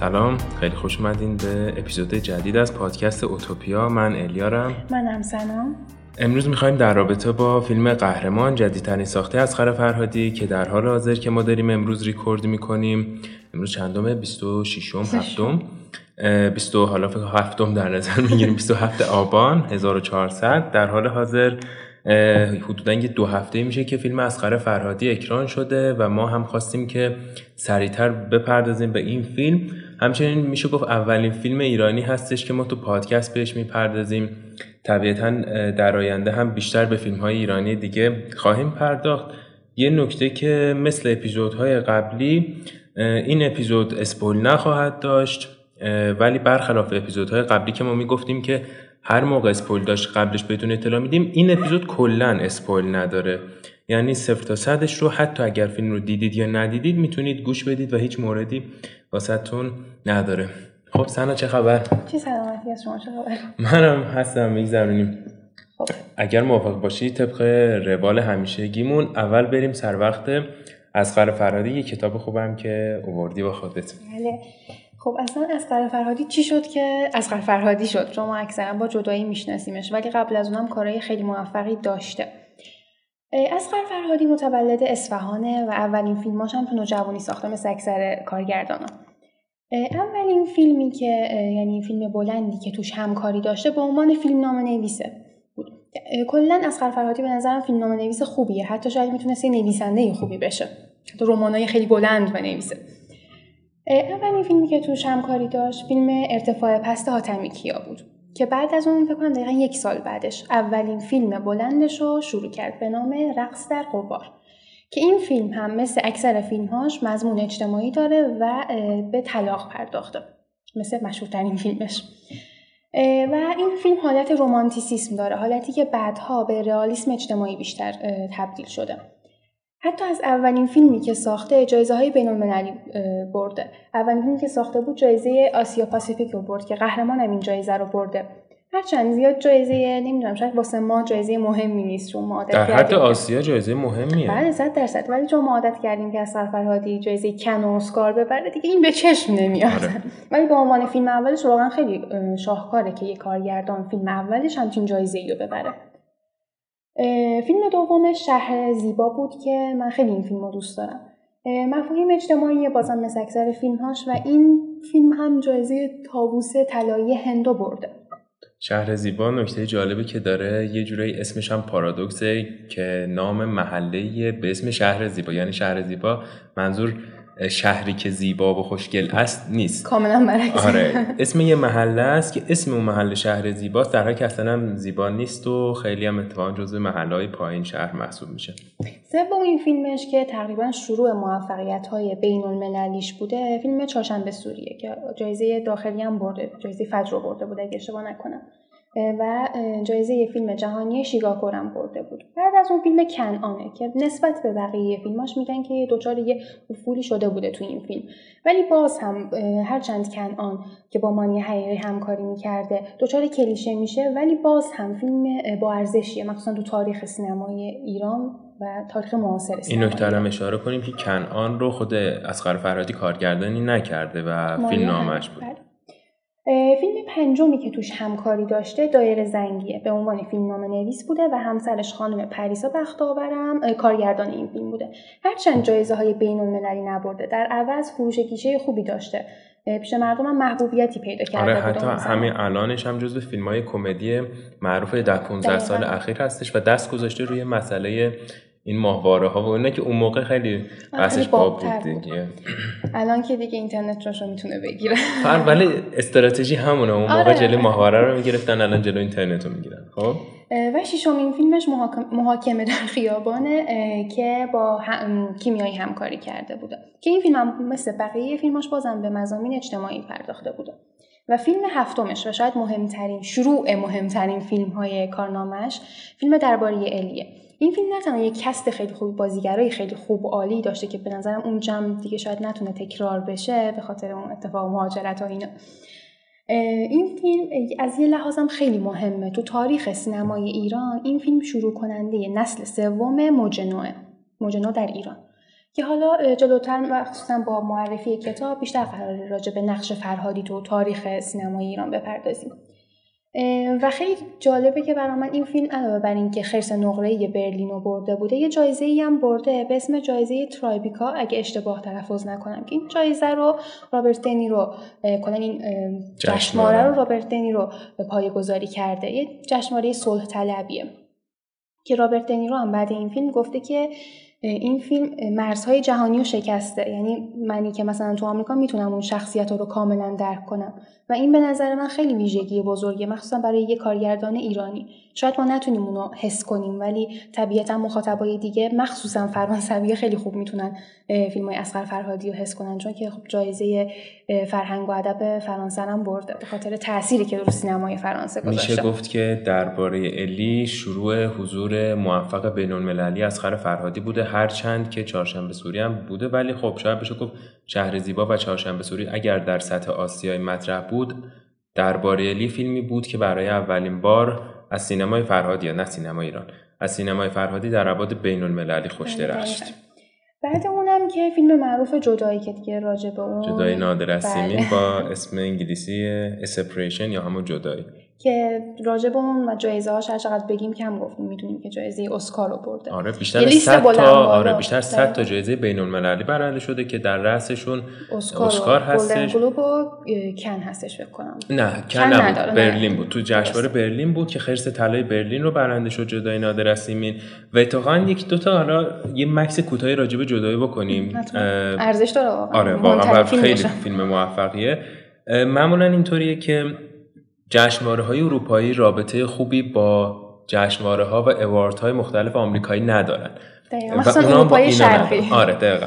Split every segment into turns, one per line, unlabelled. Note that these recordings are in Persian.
سلام خیلی خوش اومدین به اپیزود جدید از پادکست اوتوپیا. من الیارم.
منم سلام.
امروز می‌خوایم در رابطه با فیلم قهرمان جدیدترین ساخته از خر فرهادی که در حال حاضر که ما داریم امروز ریکورد می‌کنیم. امروز چندم؟ 26 هفتم. 20 حالا فکر هفتم در نظر می‌گیریم. 27 آبان 1400 در حال حاضر حدودا یه دو هفته میشه که فیلم اسخر فرهادی اکران شده و ما هم خواستیم که سریعتر بپردازیم به این فیلم. همچنین میشه گفت اولین فیلم ایرانی هستش که ما تو پادکست بهش می‌پردازیم. طبیعتا در آینده هم بیشتر به فیلم های ایرانی دیگه خواهیم پرداخت. یه نکته که مثل اپیزودهای قبلی این اپیزود اسپول نخواهد داشت ولی برخلاف اپیزودهای قبلی که ما می‌گفتیم که هر موقع اسپویل داشت قبلش بهتون اطلاع میدیم این اپیزود کلا اسپویل نداره. یعنی صفر تا صدش رو. حتی اگر فیلم رو دیدید یا ندیدید می‌تونید گوش بدید و هیچ موردی واسهتون نداره. خب سنا چه خبر؟
چی سلامتی از شما چه خبر؟
منم هستم میگذرونیم. خب. اگر موافق باشی طبق روال همیشگیمون اول بریم سر وقت از فرهادی یه کتاب خوبم که اووردی با خودت.
بله. خب اصلا اسقر فرهادی چی شد که اسقر فرهادی شد؟ شما اکثرا با جدایی میشناسیمش ولی قبل از اونم کارهای خیلی موفقی داشته. اسقر فرهادی متولد اصفهانه و اولین فیلماش هم تو نوجوانی ساخته مثل اکثر کارگردانا. اولین فیلمی که یعنی فیلم بلندی که توش همکاری داشته به عنوان فیلم نام نویسه بود کلا اسقر فرهادی به نظرم فیلم نام نویس خوبیه. حتی شاید می‌تونسته نویسنده خوبی بشه. حتی رمانای خیلی بلند بنویسه. اولین فیلمی که توش همکاری داشت فیلم ارتفاع پست حاتمی کیا بود. که بعد از اون فکر کنم دقیقا یک سال بعدش اولین فیلم بلندش رو شروع کرد به نام رقص در قبار که این فیلم هم مثل اکثر فیلمهاش مضمون اجتماعی داره و به طلاق پرداخته مثل مشهورترین فیلمش. و این فیلم حالت رومانتیسیسم داره حالتی که بعدها به رئالیسم اجتماعی بیشتر تبدیل شده. حتی از اولین فیلمی که ساخته جایزه های بین المللی برده. اولین فیلمی که ساخته بود جایزه آسیا پاسیفیک رو برد که قهرمان این جایزه رو برده. هرچند زیاد جایزه نمی‌دونم شاید واسه ما جایزه مهمی نیست چون ما عادت
در حد آسیا جایزه مهمیه.
بله صد درصد. ولی چون ما عادت کردیم که از فرهادی جایزه کن و اسکار ببره دیگه این به چشم نمیاد. آره. ولی به عنوان فیلم اولش واقعا خیلی شاهکاره که یه کارگردان فیلم اولش همچین جایزه ای رو ببره. فیلم دومش شهر زیبا بود که من خیلی این فیلم رو دوست دارم. مفاهیم اجتماعی بازم مثل اکثر فیلمهاش و این فیلم هم جایزه تابوس طلایی هندو برده.
شهر زیبا نکته جالبی که داره یه جورایی اسمش هم پارادوکسه که نام محله به اسم شهر زیبا یعنی شهر زیبا منظور شهری که زیبا و خوشگل است نیست.
کاملا برعکس.
آره. اسم یه محله است که اسم اون محله شهر زیباست. در حالی که اصلا هم زیبا نیست و خیلی هم اتفاقا جزو محله های پایین شهر محسوب میشه.
سوم این فیلمش که تقریبا شروع موفقیت های بین المللیش بوده فیلم چهارشنبه سوریه که جایزه داخلی هم برده جایزه فجر برده بوده اگه اشتباه نکنم. و جایزه فیلم جهانی شیکاگو هم برده بود. بعد از اون فیلم کنعانه که نسبت به بقیه فیلماش میگن که دچار یه افولی شده بوده تو این فیلم. ولی باز هم هرچند کنعان که با مانی حقیقی همکاری می‌کرده دچار کلیشه میشه. ولی باز هم فیلم با ارزشیه مخصوصا تو تاریخ سینمای ایران و تاریخ معاصر
این نکته هم اشاره کنیم که کنعان رو خود اسقر فرهادی کارگردانی نکرده و فیلم نامش بود. بله.
فیلم پنجمی که توش همکاری داشته دایر زنگیه. به عنوان فیلم نام نویس بوده و همسرش خانم پریسا بختاورم کارگردان این فیلم بوده. هرچند جایزه های بین المللی نبرده در عوض فروش گیشه خوبی داشته. پیش مردم هم محبوبیتی پیدا کرده
آره حتی همین الانش هم جزو فیلم های کمدی معروف در 15 سال اخیر هستش و دست گذاشته روی مسئله این ماهواره ها و اینا که اون موقع خیلی بحثش باب بود دیگه.
الان که دیگه اینترنت روشو می‌تونه بگیره.
فرق ولی استراتژی همونه. اون موقع آره. جلوی ماهواره رو می‌گرفتن الان جلو اینترنت رو می‌گیرن. خب؟
و ششمین فیلمش محاکمه در خیابانه که با هم... کیمیایی همکاری کرده بوده. که این فیلم هم مثل بقیه فیلماش بازم به مزامین اجتماعی پرداخته بوده. و فیلم هفتمش و شاید مهمترین شروع مهمترین فیلم های کارنامش فیلم درباره الیه. این فیلم نه تنها یک cast خیلی خوب بازیگرای خیلی خوب عالی داشته که به نظرم اون جمع دیگه شاید نتونه تکرار بشه به خاطر اون اتفاق مهاجرت و اینا. این فیلم از یه لحاظم خیلی مهمه. تو تاریخ سینمای ایران این فیلم شروع کننده نسل سوم موج نوئه موج نو در ایران. که حالا جلوتر مخصوصا با معرفی کتاب بیشتر قرار راجع به نقش فرهادی تو تاریخ سینمای ایران بپردازیم. و خیلی جالبه که برای من این فیلم علاوه بر اینکه خرس نقره برلین رو برده بوده یه جایزه ای هم برده به اسم جایزه ترایبیکا اگه اشتباه تلفظ نکنم. که این جایزه رو رابرت دنی رو کلا این جشنواره. رو رابرت دنی رو به پای گذاری کرده. یه جشنواره صلح طلبیه. که رابرت دنی رو هم بعد این فیلم گفته که این فیلم مرزهای جهانی رو شکسته. یعنی منی که مثلا تو آمریکا می‌تونم اون شخصیت رو کاملا درک کنم. و این به نظر من خیلی ویژگی بزرگه مخصوصا برای یه کارگردان ایرانی. شاید ما نتونیم اونو حس کنیم ولی طبیعتا مخاطبای دیگه مخصوصا فرانسوی خیلی خوب می‌تونن فیلم های اسقر فرهادی رو حس کنن. چون که خب جایزه فرهنگ و ادب فرانسه هم برده به خاطر تأثیری که رو سینمای فرانسه
گذاشته. میشه گفت که درباره الی شروع حضور موفق بین‌المللی اسقر فرهادی بوده. هرچند که چهارشنبه سوری هم بوده ولی خب شاید بشه گفت شهر زیبا و چهارشنبه سوری اگر در سطح آسیای مطرح بود درباره الی فیلمی بود که برای اولین بار از سینمای فرهادی یا نه سینما ایران. از سینمای فرهادی در ابعاد بین المللی خوش بله، درشت
بعد اونم که فیلم معروف جدایی که دیگه راجع به اون
جدایی نادر بله. با اسم انگلیسی سپریشن یا همون جدایی.
که راجع به اون و جایزه هاش هر چقدر بگیم کم گفتیم می‌دونیم که جایزه اسکار رو برده.
آره بیشتر 100 تا آره بیشتر 100 تا جایزه بین المللی برنده شده که در رأسشون اسکار, اسکار هستش.
گلوب و کن هستش فکر کنم.
نه کن, نبود برلین بود. تو جشنواره برلین بود که خرس طلای برلین رو برنده شد جدای نادر اسیمین و اتفاقا یک دو تا حالا یه مکس کوتاهی راجع به جدایی بکنیم.
ارزش داره
آره واقعا خیلی فیلم موفقیه. معمولا اینطوریه که جشنواره های اروپایی رابطه خوبی با جشنواره ها و اوارد های مختلف آمریکایی ندارن.
مثلا اروپای شرقی.
آره دقیقا.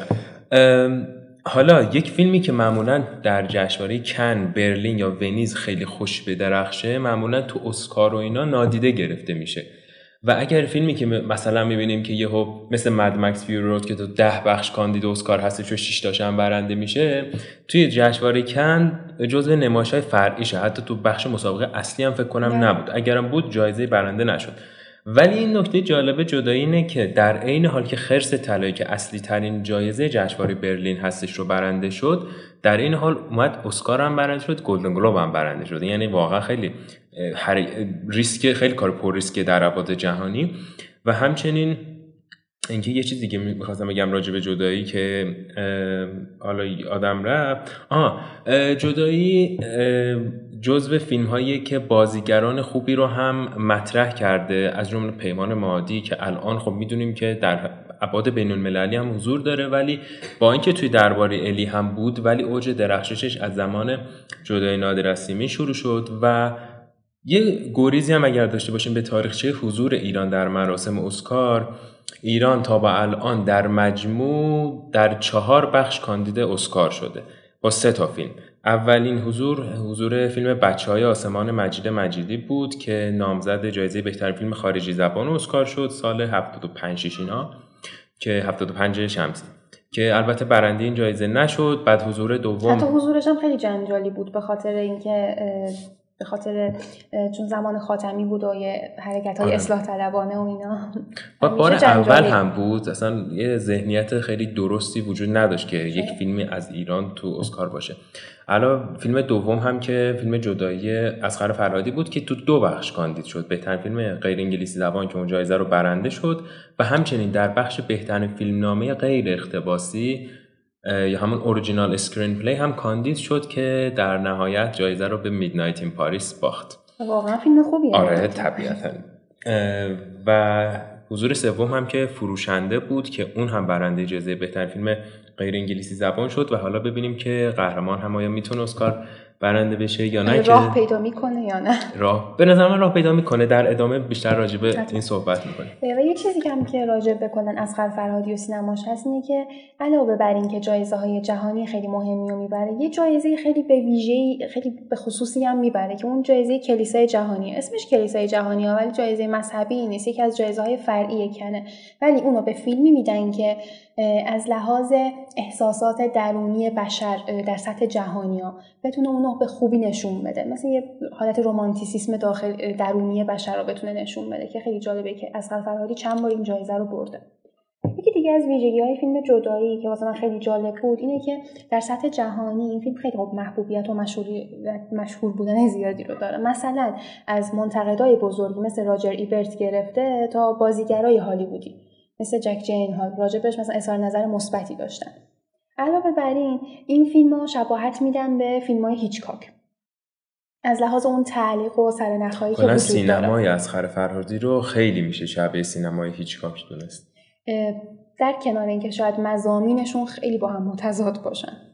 حالا یک فیلمی که معمولا در جشنواره کن برلین یا ونیز خیلی خوش به درخشه معمولا تو اسکار و اینا نادیده گرفته میشه. و اگر فیلمی که مثلا می‌بینیم که یهو مثل مد مکس رود که تو ده بخش کاندید اسکار هستش و 6 تاش هم برنده میشه توی جشنواره کن جزو نمایش‌های فرعیشه. حتی تو بخش مسابقه اصلی هم فکر کنم نبود. اگرم بود جایزه برنده نشد. ولی این نکته جالب جدایی اینه که در عین حال که خرس طلایی که اصلی ترین جایزه جشنواره برلین هستش رو برنده شد در این حال اومد اسکار هم برنده شد گلدن گلوب هم برنده شد. یعنی واقعا خیلی ریسک خیلی کار پر ریسک در ابعاد جهانی. و همچنین اینکه یه چیزی که می‌خواستم بگم راجع به جدایی که حالا آدم رفت. آه جدایی جزو فیلم هایی که بازیگران خوبی رو هم مطرح کرده از جمله پیمان مادی که الان خب می‌دونیم که در ابعاد بین المللی هم حضور داره ولی با اینکه توی درباره الی هم بود ولی اوج درخششش از زمان جدای نادر شروع شد و یه گریزی هم اگر داشته باشیم به تاریخچه حضور ایران در مراسم اسکار ایران تا به الان در مجموع در چهار بخش کاندید اسکار شده با سه تا فیلم. اولین حضور حضور فیلم بچه های آسمان مجید مجیدی بود که نامزد جایزه بهتر فیلم خارجی زبان اسکار شد سال 75 اینا که 75 شمسی که البته برنده این جایزه نشد بعد حضور دوم
حتی حضورش هم خیلی جنجالی بود به خاطر اینکه به خاطر چون زمان خاتمی بود و یه حرکت های آره. اصلاح طلبانه و اینا.
با بار اول هم بود. اصلا یه ذهنیت خیلی درستی وجود نداشت که یک فیلمی از ایران تو اسکار باشه. الان فیلم دوم هم که فیلم جدایی اصغر فرهادی بود که تو دو بخش کاندید شد. بهترین فیلم غیر انگلیسی زبان که اون جایزه رو برنده شد و همچنین در بخش بهترین فیلمنامه غیر اقتباسی یا همون original screenplay هم کاندید شد که در نهایت جایزه رو به Midnight in Paris باخت.
واقعا فیلم خوبیه.
آره طبیعتا. و حضور سوم هم که فروشنده بود که اون هم برنده جایزه بهتر فیلم غیر انگلیسی زبان شد و حالا ببینیم که قهرمان هم آیا می‌تونه اسکار برنده بشه یا نه
راه پیدا می‌کنه یا نه؟
راه. به نظر من راه پیدا می‌کنه. در ادامه بیشتر راجع به این صحبت می‌کنه
و یه چیزی که هم که راجع بکنن از فرهادی و سینماش هست اینه که علاوه بر اینکه جایزه های جهانی خیلی مهمی رو می‌بره یه جایزه خیلی به ویژه خیلی به خصوصی هم می‌بره که اون جایزه کلیسای جهانی. اسمش کلیسای جهانی ولی جایزه مذهبی نیست. یکی از جایزه های فرعی کنه ولی اونو به فیلمی میدن که از لحاظ احساسات درونی بشر در سطح جهانی ها بتونه اونو به خوبی نشون بده. مثل یه حالت رومانتیسیسم داخل درونی بشر رو بتونه نشون بده که خیلی جالبه که از فرهادی چند بار این جایزه رو برده. یکی دیگه از ویژگی های فیلم جدایی که واسه من خیلی جالب بود اینه که در سطح جهانی این فیلم خیلی خوب محبوبیت و مشهور بودن زیادی رو داره. مثلا از منتقدای بزرگی مثل راجر ایبرت گرفته تا بازیگرای هالیوودی. مثل جک جین ها راجبش مثلا اظهار نظر مثبتی داشتن. علاوه بر این این فیلم ها شباهت میدن به فیلم های هیچکاک. از لحاظ اون تعلیق و سرنخهایی که وجود
سینمای از خر فرهادی رو خیلی میشه شبیه سینمای هیچکاک دونست.
در کنار اینکه شاید مزامینشون خیلی با هم متضاد باشن.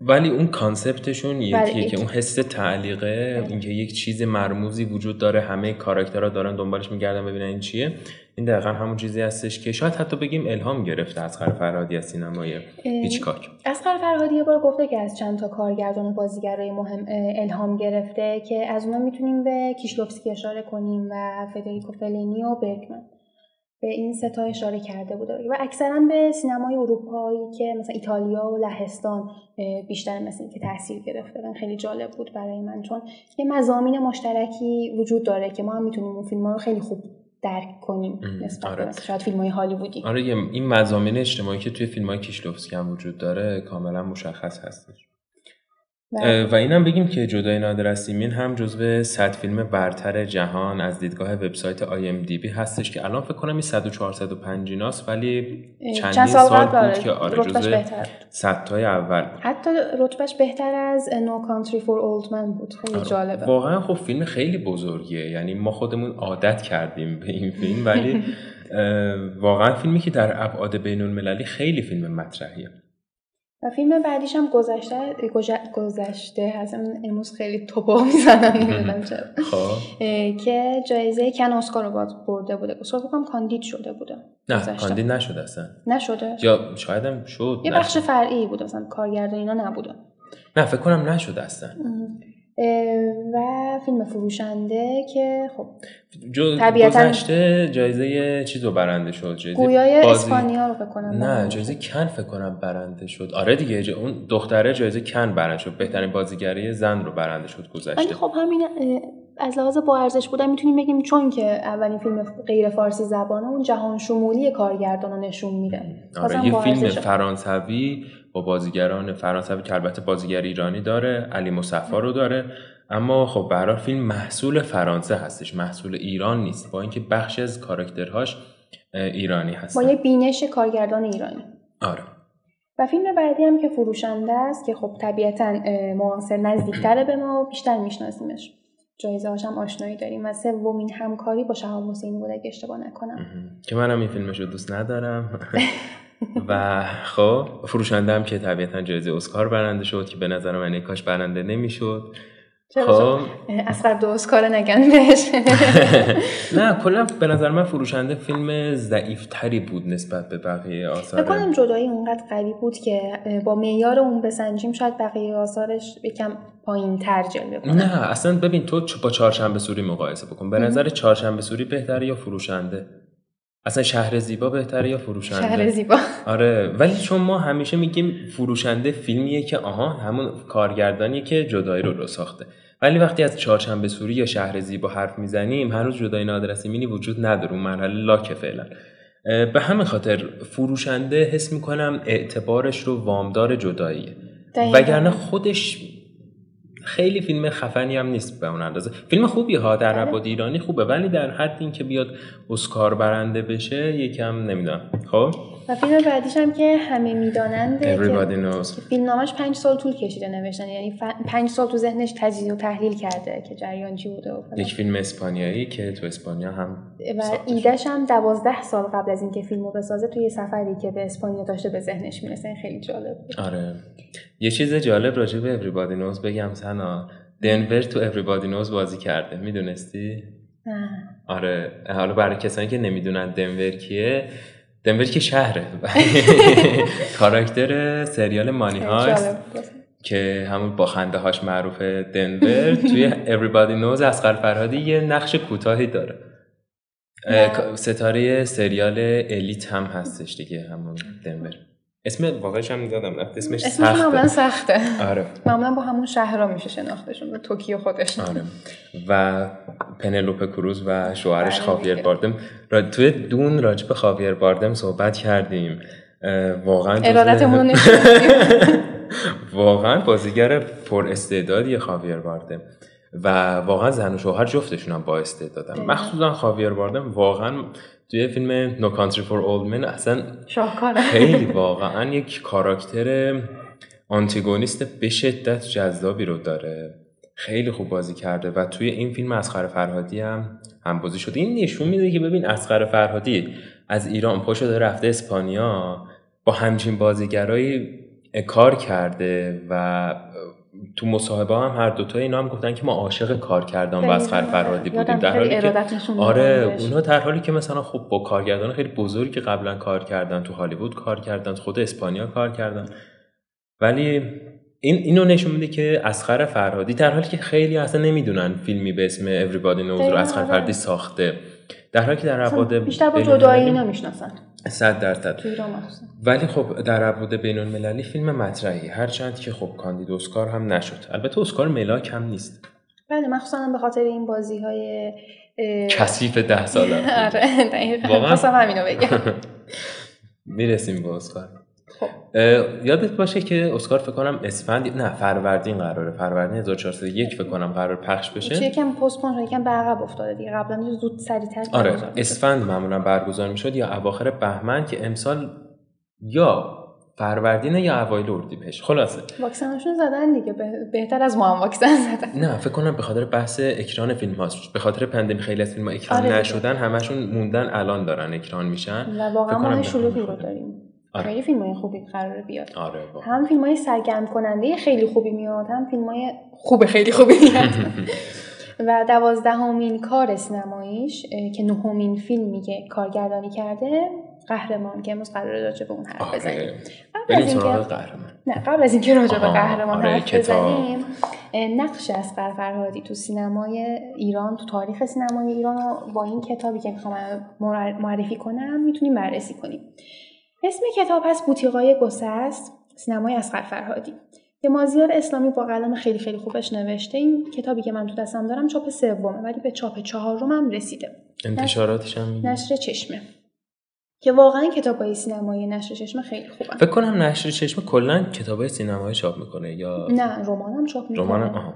ولی اون کانسپتشون یکیه که اون حس تعلیقه اینکه یک چیز مرموزی وجود داره همه کاراکترها دارن دنبالش میگردن ببینن این چیه. این دقیقا همون چیزی هستش که شاید حتی بگیم الهام گرفته از خر فرهادی از سینمای هیچکاک
خر فرهادی یه بار گفته که از چند تا کارگردان و بازیگرای مهم الهام گرفته که از اونا می‌تونیم به کیشلوفسکی اشاره کنیم و فدریکو فلینی و برگمن به این ستا اشاره کرده بوده و اکثرا به سینمای اروپایی که مثلا ایتالیا و لهستان بیشتر مثل که تاثیر گرفته و خیلی جالب بود برای من چون یه مزامین مشترکی وجود داره که ما هم می‌تونیم اون فیلم ها رو خیلی خوب درک کنیم نسبت آره. شاید فیلم های هالیوودی
آره این مزامین اجتماعی که توی فیلم های کیشلوفسکی هم وجود داره کاملا مشخص هستش. و اینم بگیم که جدای نادر سیمین هم جزو 100 فیلم برتر جهان از دیدگاه وبسایت آی ام دی بی هستش که الان فکر کنم این 100 و 450 ناست ولی چندین سال, سال بود که آره جزو 100 تای اول
حتی رتبهش بهتر از نو کانتری فور اولد من بود. خیلی آره. جالبه.
واقعا خب فیلم خیلی بزرگیه. یعنی ما خودمون عادت کردیم به این فیلم ولی واقعا فیلمی که در ابعاد بین المللی خیلی فیلم مطرحیه.
و فیلم بعدیش هم گذشته گذشته هستم امروز خیلی توپا می‌زنم نمی‌دونم خب. که جایزه کن اسکار رو برده بوده. اسکار بکنم کاندید شده بوده.
نه کاندید نشده اصلا.
نشده؟
یا شاید هم شد
یه بخش فرعی بوده مثلا کارگردان اینا نبوده.
نه فکر کنم نشده اصلا.
و فیلم فروشنده که خب
جو طبیعتا گذشته جایزه چیز رو برنده شد جایزه
گویای بازی... اسپانیا رو بکنم
نه جایزه کن فکر کنم برنده شد. آره دیگه اون دختره جایزه کن برنده شد. بهترین بازیگری زن رو برنده شد گذشته.
خب همین از لحاظ با ارزش بودن می‌تونیم بگیم چون که اولین فیلم غیر فارسی زبانه اون جهان شمولی کارگردان رو نشون میده.
آره یه فیلم فرانسوی با بازیگران فرانسوی که البته بازیگر ایرانی داره علی مصفا رو داره. اما خب برای فیلم محصول فرانسه هستش محصول ایران نیست با اینکه بخشی از کاراکترهاش ایرانی هست
با یه بینش کارگردان ایرانی.
آره.
و فیلم بعدی هم که فروشنده است که خب طبیعتا معاصر نزدیکتره به ما و بیشتر میشناسیمش. جایزه هاشم آشنایی داریم و سومین همکاری با شهاب حسینی بود اگه اشتباه نکنم.
که منم این فیلمش رو دوست ندارم. و خب فروشنده هم که طبیعتا جایزه اسکار برنده شد که به نظر من کاش برنده نمی‌شد.
خب. اسقر دو اسکار نگن بهش.
نه کلا به نظر من فروشنده فیلم ضعیفتری بود نسبت به بقیه آثار
بکنم جدایی اونقدر قوی بود که با معیار اون بسنجیم شاید بقیه آثارش یکم پایین تر جلوه کنه.
نه اصلا ببین تو با چهارشنبه سوری مقایسه بکن. به نظر چهارشنبه سوری بهتره یا فروشنده؟ اصلا شهر زیبا بهتره یا فروشنده؟
شهر زیبا.
آره ولی چون ما همیشه میگیم فروشنده فیلمیه که آها همون کارگردانیه که جدایی رو رو ساخته. ولی وقتی از چهارشنبه سوری یا شهر زیبا حرف می‌زنیم هنوز جدایی نادر مینی وجود نداره اون مرحله لاکه فعلا. به همین خاطر فروشنده حس می‌کنم اعتبارش رو وامدار جداییه. وگرنه خودش خیلی فیلم خفنی هم نیست به اون اندازه. فیلم خوبی ها در بله. نبود ایرانی خوبه ولی در حد این که بیاد اسکار برنده بشه یکم نمی‌دونم. خب؟
و فیلم بعدیش هم که همه می‌دانند
Everybody knows.
فیلم نامش پنج سال طول کشیده نوشتن. یعنی ف... پنج سال تو ذهنش تجزیه و تحلیل کرده که جریان چی بوده و
یک فیلم اسپانیایی که تو اسپانیا هم
و ایدهش هم دوازده سال قبل از اینکه فیلمو بسازه توی سفری که به اسپانیا داشته به ذهنش می‌رسه. خیلی جالب بود.
آره. یه چیز جالب راجع به Everybody knows بگم سنا دنور تو Everybody knows بازی کرده. می‌دونستی؟ آره. حالا برای کسانی که نمی‌دونن دنور کیه دنور که شهره. کاراکتر سریال مانی هاست که همون با خنده هاش معروفه دنور توی Everybody Knows اسقر فرهادی یه نقش کوتاهی داره. ستاره سریال الیت هم هستش دیگه همون دنور. اسم واقعش هم یادم رفت اسمش
اسمش
سخته
معمولا سخته.
آره.
معمولا با همون شهرها میشه شناختشون توکیو خودش.
آره. و پنلوپ کروز و شوهرش
بله
خاویر. باردم. را... توی دون راجب خاویر باردم صحبت کردیم. واقعا
ارادتمون.
واقعا بازیگر پر استعدادی خاویر باردم. و واقعا زن و شوهر جفتشون هم با استعدادن. مخصوصا خاویر باردم واقعا توی فیلم No Country for Old Men اصلا
شاهکاره
خیلی واقعا یک کاراکتر آنتیگونیست به شدت جذابی رو داره. خیلی خوب بازی کرده و توی این فیلم اسخر فرهادی هم هم بازی شده. این نشون میده که ببین اسخر فرهادی از ایران پا شده رفته اسپانیا با همچین بازیگرایی کار کرده و تو مصاحبه هم هر دوتا اینا هم گفتن که ما عاشق کار کردن با اسخر فرهادی بودیم. در حالی که آره. اونا در حالی که مثلا خب با کارگردان خیلی بزرگی که قبلا کار کردن تو هالیوود کار کردن خود اسپانیا کار کردن. ولی این اینو نشون میده که اسخر فرهادی در حالی که خیلی اصلا نمی‌دونن فیلمی به اسم Everybody Knows رو اسخر
آره.
فرهادی ساخته. در حالی که در ابعاد
بیشتر با جدایی نمی‌شناسن
صد درصد. ولی خب در ابعاد بین المللی فیلم مطرحی هرچند که خب کاندید اسکار هم نشد. البته اسکار ملاک هم نیست.
بله مخصوصا به خاطر این بازی های
کثیف ده ساله
آره دقیقاً. همینو بگم.
می‌رسیم به اسکار.
خب.
یادت باشه که اسکار فکر کنم اسفند نه فروردین قراره. فروردین 1401 فکر کنم قرار پخش
چه
بشه
یکم پست شد یکم به عقب افتاده دیگه. قبلا زود سریعتر
آره. اسفند معمولا برگزار می‌شد یا اواخر بهمن که امسال یا فروردین یا اوایل اردیبهشت. خلاصه.
واکسنشون زدن دیگه. به- بهتر از ما هم واکسن زدن.
نه فکر کنم به خاطر بحث اکران فیلم هاست. به خاطر پندمی خیلی از فیلم ها اکران
آره.
نشدن همشون موندن الان دارن اکران میشن.
و واقعا ما شلوغی رو. داریم.
آره.
خیلی فیلم های خوبی قرار بیاد
آره.
هم فیلم های سرگرم کننده خیلی خوبی میاد هم فیلم های خوب خیلی خوبی میاد و دوازدهمین کار سینماییش که نهمین فیلمی که کارگردانی کرده قهرمان که امروز قرار راجع به اون حرف بزنیم
آره
قبل
بریم
از اینکه
قهرمان
نه قبل از اینکه راجع به قهرمان
آره،
حرف. بزنیم نقش اصغر فرهادی تو سینمای ایران تو تاریخ سینمای ایران با این کتابی که می‌خوام معرفی کنم می‌تونیم بررسی کنیم اسم کتاب هست بوتیقای گسست سینمای اصغر فرهادی. که مازیار اسلامی با قلم خیلی خیلی خوبش نوشته. این کتابی که من تو دستم دارم چاپ سومه ولی به چاپ چهارم هم رسیده.
انتشاراتش هم؟
نشر چشمه. که واقعا کتاب های سینمایی نشر چشمه خیلی خوبن
فکر کنم نشر چشم کلا کتابای سینمایی چاپ می‌کنه یا
نه رمانم چاپ می‌کنه.
رمان آها.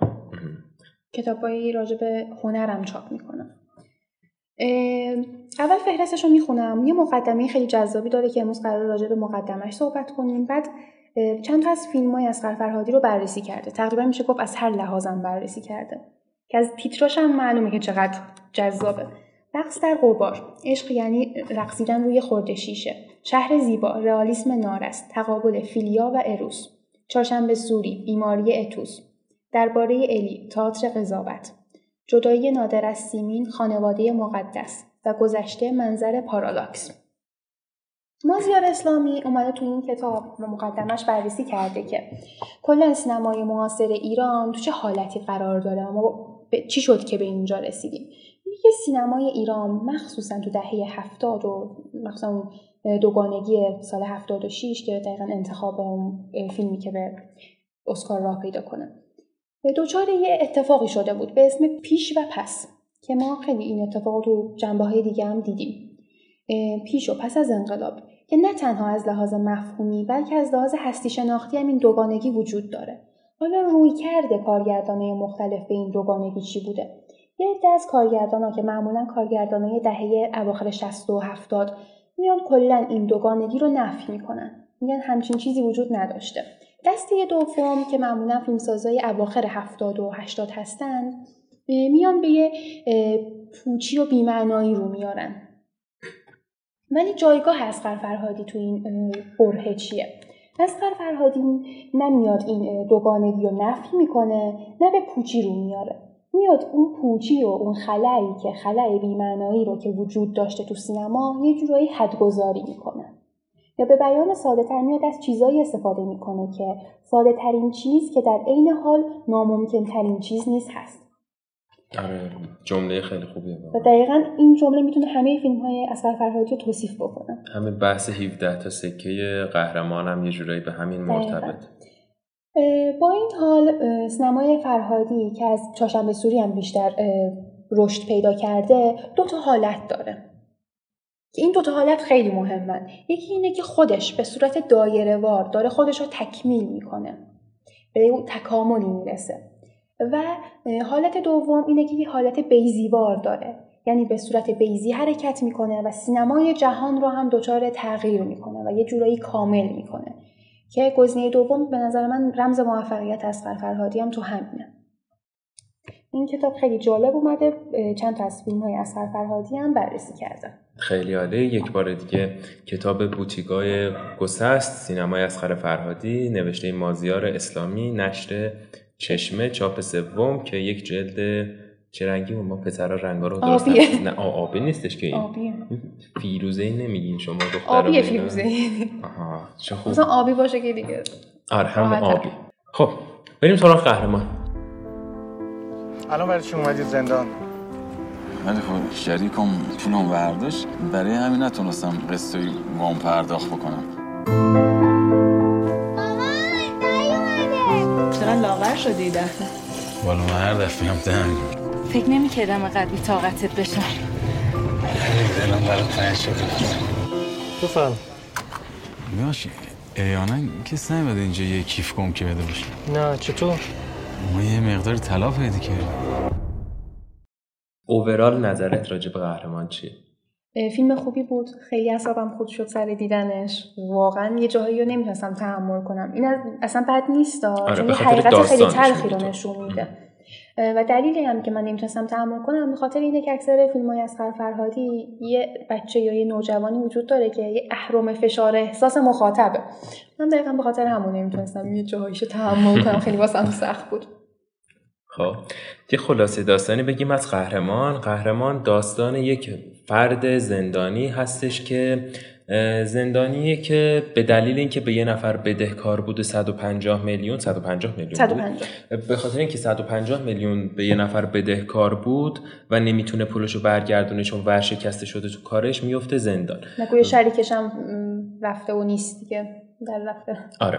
کتابایی راجع به هنرم چاپ می‌کنم اول فهرستش رو می‌خونم. یه مقدمه خیلی جذابی داره که امروز قرار راجع به مقدمش صحبت کنیم. بعد چند تا از فیلم های از فرهادی رو بررسی کرده. تقریبا میشه گفت از هر لحاظم بررسی کرده. که از تیتراش هم معلومه که چقدر جذابه. رقص در قبار عشق یعنی رقصیدن روی خورده شیشه. شهر زیبا رئالیسم نارس تقابل فیلیا و اروس چهارشنبه سوری بیماری اتوس. درباره الی تئاتر قضاوت. جدایی نادر از سیمین خانواده مقدس و گذشته منظر پارالاکس. مازیار اسلامی اومده تو این کتاب و مقدمش بررسی کرده که کلا سینمای معاصر ایران تو چه حالتی قرار داره اما به چی شد که به اینجا رسیدیم. یه سینمای ایران مخصوصا تو دهه هفتاد و مخصوصا دوگانگی سال 76 که دقیقا انتخاب اون فیلمی که به اسکار راه پیدا کنه. دوچار یه اتفاقی شده بود به اسم پیش و پس که ما خیلی این اتفاق تو جنبه های دیگه هم دیدیم. پیش و پس از انقلاب که نه تنها از لحاظ مفهومی بلکه از لحاظ هستی شناختی هم این دوگانگی وجود داره. حالا روی کرده کارگردانه مختلف به این دوگانگی چی بوده؟ یه عده از کارگردان که معمولا کارگردانای دهه اواخر 60 و 70 میان کلا این دوگانگی رو نفی می‌کنن. میگن همچین چیزی وجود نداشته. دسته دوم که معمولا فیلمسازای اواخر 70 و 80 هستن میان به یه پوچی و بیمعنایی رو میارن. ولی جایگاه اسقر فرهادی تو این برهه چیه؟ اسقر فرهادی نمیاد این دوگانگی رو نفی می‌کنه نه به پوچی رو میاره. میاد اون پوچی و اون خلایی که خلای بیمعنایی رو که وجود داشته تو سینما یه جورایی حدگذاری می‌کنه. یا به بیان ساده تر میاد از چیزایی استفاده می‌کنه که ساده ترین چیز که در عین حال ناممکن ترین چیز نیست هست.
آره جمله خیلی خوبیه
و دقیقا این جمله می‌تونه همه فیلم های اصغر فرهادی رو توصیف بکنه.
همین بحث 17 تا سکه قهرمان هم یه جورایی به همین مرتبط.
با این حال سینمای فرهادی که از چاشنبه سوری هم بیشتر رشد پیدا کرده دو تا حالت داره. این دوتا حالت خیلی مهمن. یکی اینه که خودش به صورت دایره وار داره خودش رو تکمیل می‌کنه. به اون تکاملی می‌رسه. و حالت دوم اینه که یه حالت بیزیوار داره. یعنی به صورت بیزی حرکت می‌کنه و سینمای جهان رو هم دچار تغییر می‌کنه و یه جورایی کامل می‌کنه. که گزینه دوم به نظر من رمز موفقیت از فرهادی هم تو همینه. این کتاب خیلی جالب اومده چند تا از فیلم های اصغر فرهادی هم بررسی کرده
خیلی عالی. یک بار دیگه کتاب بوتیگای گسست سینمای اسخر فرهادی نوشته مازیار اسلامی نشر چشمه چاپ سوم که یک جلد چه رنگی ما پسرا رنگا رو درست نه آبی نیستش که
آبیه.
فیروزه ای نمیگین شما دختر
آبی فیروزه
آها چه خوب.
آبی باشه که دیگه.
آره هم آبی. خب بریم سراغ قهرمان.
الان برای چی اومدید زندان؟
ولی خب شریکم پولم برداشت برای همین نتونستم قسطی وام پرداخت بکنم.
چقدر لاغر شدی دفعه؟
بالا من هر دفعه هم
فکر نمی کردم قدری طاقتت بشم.
دلم برای تنگ شده.
تو فهم
باشه ایانا کس نمیده اینجا یه کیف کم که بده باشه.
نه چطور؟
ما یه مقدار طلا پیدا کردیم.
اوورال نظرت راجع به قهرمان چیه
فیلم خوبی بود. خیلی اصابم خود شد سر دیدنش. واقعا یه جاهایی رو نمی‌تونستم تحمل کنم. این اصلا بد نیست
آره
چون حقیقت خیلی تلخی رو نشون میده. و دلیلی هم که من نمی‌تونستم تحمل کنم به خاطر اینه که اکثر فیلم های از فرهادی یه بچه یا یه نوجوانی وجود داره که یه اهرم فشار احساس مخاطبه. من دقیقا به خاطر همون نمی‌تونستم یه جاهایشو تحمل کنم. خیلی واسم سخت بود.
خب یه خلاصه داستانی بگیم از قهرمان. قهرمان داستان یک فرد زندانی هستش که زندانیه که به دلیل اینکه به یه نفر بدهکار بوده 150 میلیون 150 میلیون
150
به خاطر اینکه 150 میلیون به یه نفر بدهکار بود و نمی‌تونه پولشو برگردونه چون ورشکسته شده تو کارش میفته زندان.
نگوی شریکش هم رفته و نیست دیگه. در رفته.
آره.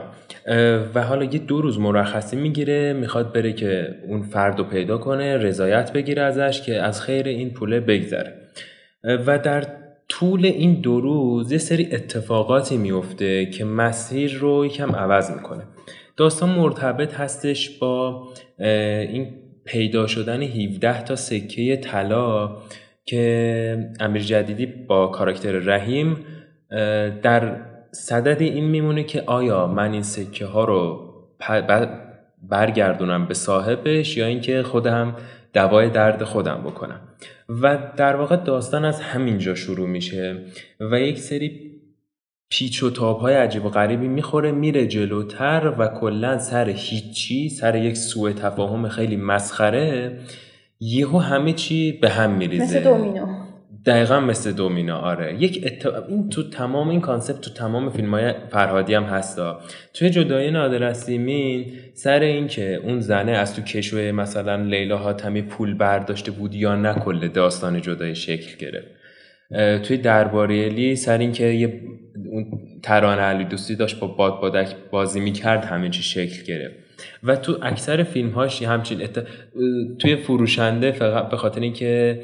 و حالا یه دو روز مرخصی می‌گیره می‌خواد بره که اون فرد رو پیدا کنه رضایت بگیره ازش که از خیر این پوله بگذره. و در طول این دو روز یه سری اتفاقاتی میفته که مسیر رو یکم عوض می‌کنه. داستان مرتبط هستش با این پیدا شدن 17 تا سکه طلا که امیر جدیدی با کاراکتر رحیم در صدد این میمونه که آیا من این سکه ها رو برگردونم به صاحبش یا اینکه خودم دوای درد خودم بکنم. و در واقع داستان از همینجا شروع میشه و یک سری پیچ و تاب های عجیب و غریبی می‌خوره میره جلوتر و کلا سر هیچی سر یک سوء تفاهم خیلی مسخره یهو همه چی به هم میریزه.
مثل دومینو.
دقیقا مثل دومینو آره. یک ات... این تو تمام این concept تو تمام فیلم های فرهادی هم هستا توی جدایی نادر سیمین سر این که اون زنه از تو کشوه مثلا لیلا حاتمی پول برداشته بود یا نه کل داستان جدایی شکل گرفت. توی درباره سر این که یه اون ترانه علیدوستی داشت با بادبادک بازی می‌کرد همه چی شکل گرفت. و تو اکثر فیلم هاش همچین ات... توی فروشنده فقط به خاطر اینکه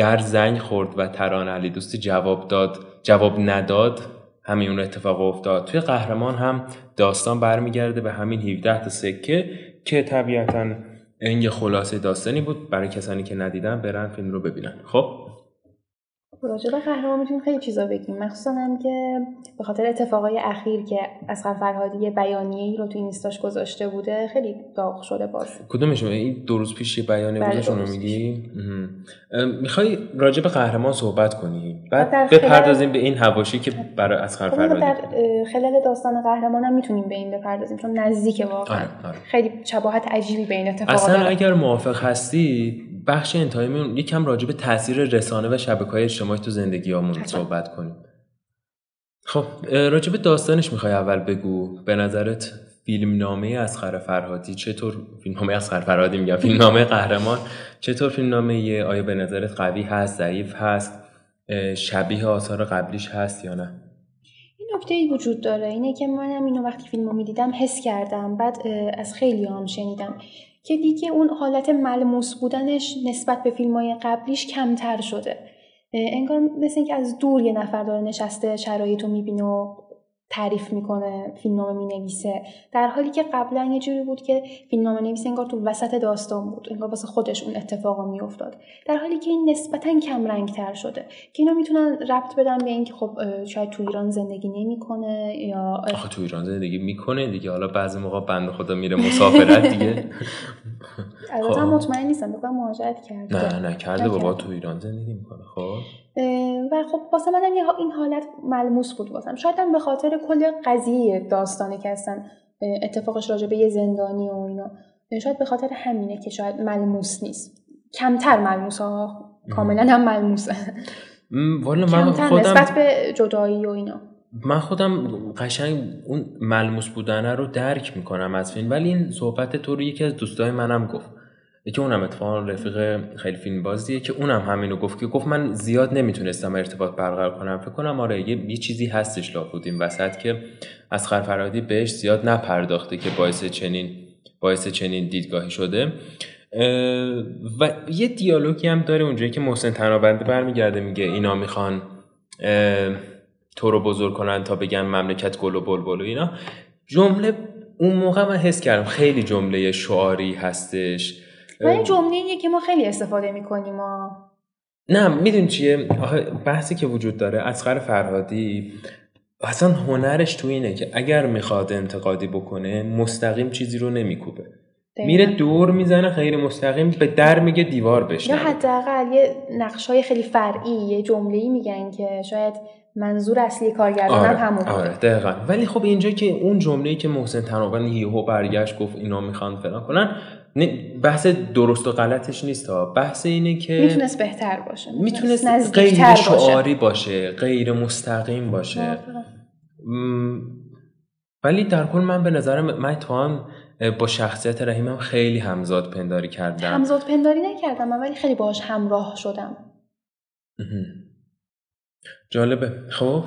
در زنگ خورد و تران علی دوستی جواب داد جواب نداد همین اون اتفاق افتاد. توی قهرمان هم داستان برمیگرده به همین 17 تا سکه که طبیعتا این یه خلاصه داستانی بود. برای کسانی که ندیدن برن فیلم رو ببینن. خب؟
راجع به قهرمان می‌تونیم خیلی چیزا بگیم. مخصوصا هم که به خاطر اتفاقای اخیر که اسقر فرهادی یه بیانیه ای رو تو اینستاش گذاشته بوده خیلی داغ شده باز.
کدومش؟ این دو روز پیش یه بیانیه گذاشتون رو میگی؟ می‌خوای راجع به قهرمان صحبت کنی. بعد بپردازیم به این حواشی که برای اسقر فرهادی
در خلال داستان قهرمان هم می‌تونیم به این بپردازیم چون نزدیک واقعا.
آره، آره.
خیلی شباهت عجیبی بین اتفاقات
اصلا. اگر موافق هستی بخش انتهاییمون یکم راجع به تاثیر رسانه و شبکه های اجتماعی تو زندگیامون صحبت کنیم. خب راجع به داستانش می‌خوای اول بگو. به نظرت فیلمنامه اسخر فرهادی چطور فیلمنامه اسخر فرهادی میگم فیلمنامه قهرمان چطور فیلمنامه آیا به نظرت قوی هست ضعیف هست؟ شبیه آثار قبلیش هست یا نه؟
این نکته ای وجود داره. اینه که منم اینو وقتی فیلم رو می‌دیدم حس کردم. بعد از خیلی هم شنیدم. که دیگه اون حالت ملموس بودنش نسبت به فیلم های قبلیش کمتر شده. انگار مثل اینکه از دور یه نفر داره نشسته شرایط رو می‌بینه و تعریف می‌کنه فیلمنامه می‌نویسه. در حالی که قبلا یه جوری بود که فیلمنامه نویس انگار تو وسط داستان بود انگار واسه خودش اون اتفاقا میافتاد. در حالی که این نسبتا کم رنگ تر شده. که اینا می‌تونن ربط بدن به اینکه خب شاید تو ایران زندگی نمی‌کنه یا
آخه تو ایران زندگی می‌کنه دیگه. حالا بعضی موقع بند خدا میره مسافرت دیگه.
البته خب. مطمئن نیستم بگم مهاجرت کرده
نه نه کرده بابا تو ایران زندگی می‌کنه خب؟
و خب واسه منم این حالت ملموس بود واسم. شاید هم به خاطر کل قضیه داستانی که هستن اتفاقش راجع به یه زندانی و اینا. شاید به خاطر همینه که شاید ملموس نیست. کمتر ملموس ها کاملا هم ملموسه.
والا من خودم
نسبت به جدایی و اینا.
من خودم قشنگ اون ملموس بودن رو درک می‌کنم از فیلم ولی این صحبت تو رو یکی از دوستای منم گفت. یکی اونم اتفاقا رفیق خیلی فیلم بازیه که اونم همینو گفت که گفت من زیاد نمی‌تونستم ارتباط برقرار کنم. فکر کنم آره یه, یه چیزی هستش لا بودیم وسط که از فرادی بهش زیاد نپرداخته که باعث چنین باعث چنین دیدگاهی شده. و یه دیالوگی هم داره اونجایی که محسن تنابنده برمیگرده میگه اینا می‌خوان تو رو بزرگ کنن تا بگن مملکت گل و بلبل و اینا. جمله اون موقع من حس کردم خیلی جمله شعاری هستش.
و این جمله که ما خیلی استفاده می‌کنیم ما
نه میدون چیه؟ بحثی که وجود داره اسقر فرهادی اصلا هنرش تو اینه که اگر می‌خواد انتقادی بکنه مستقیم چیزی رو نمیکوبه. میره دور می‌زنه غیر مستقیم به در میگه دیوار بشه
یا حداقل یه نقش خیلی فرعی یه جمله میگن که شاید منظور اصلی کارگردان
آره،
هم همون
آره دقیقا. ولی خب اینجا که اون جمله که محسن تناوبن یهو برگشت گفت اینا می‌خوان فلان کنن بحث درست و غلطش نیست ها بحث اینه که
می‌تونست بهتر باشه
می‌تونست غیر شعاری باشه. غیر مستقیم باشه. ولی در کل من به نظر من تو با شخصیت رحیمم خیلی همزاد پنداری کردم.
همزاد پنداری نکردم من ولی خیلی باش همراه شدم.
جالبه. خب؟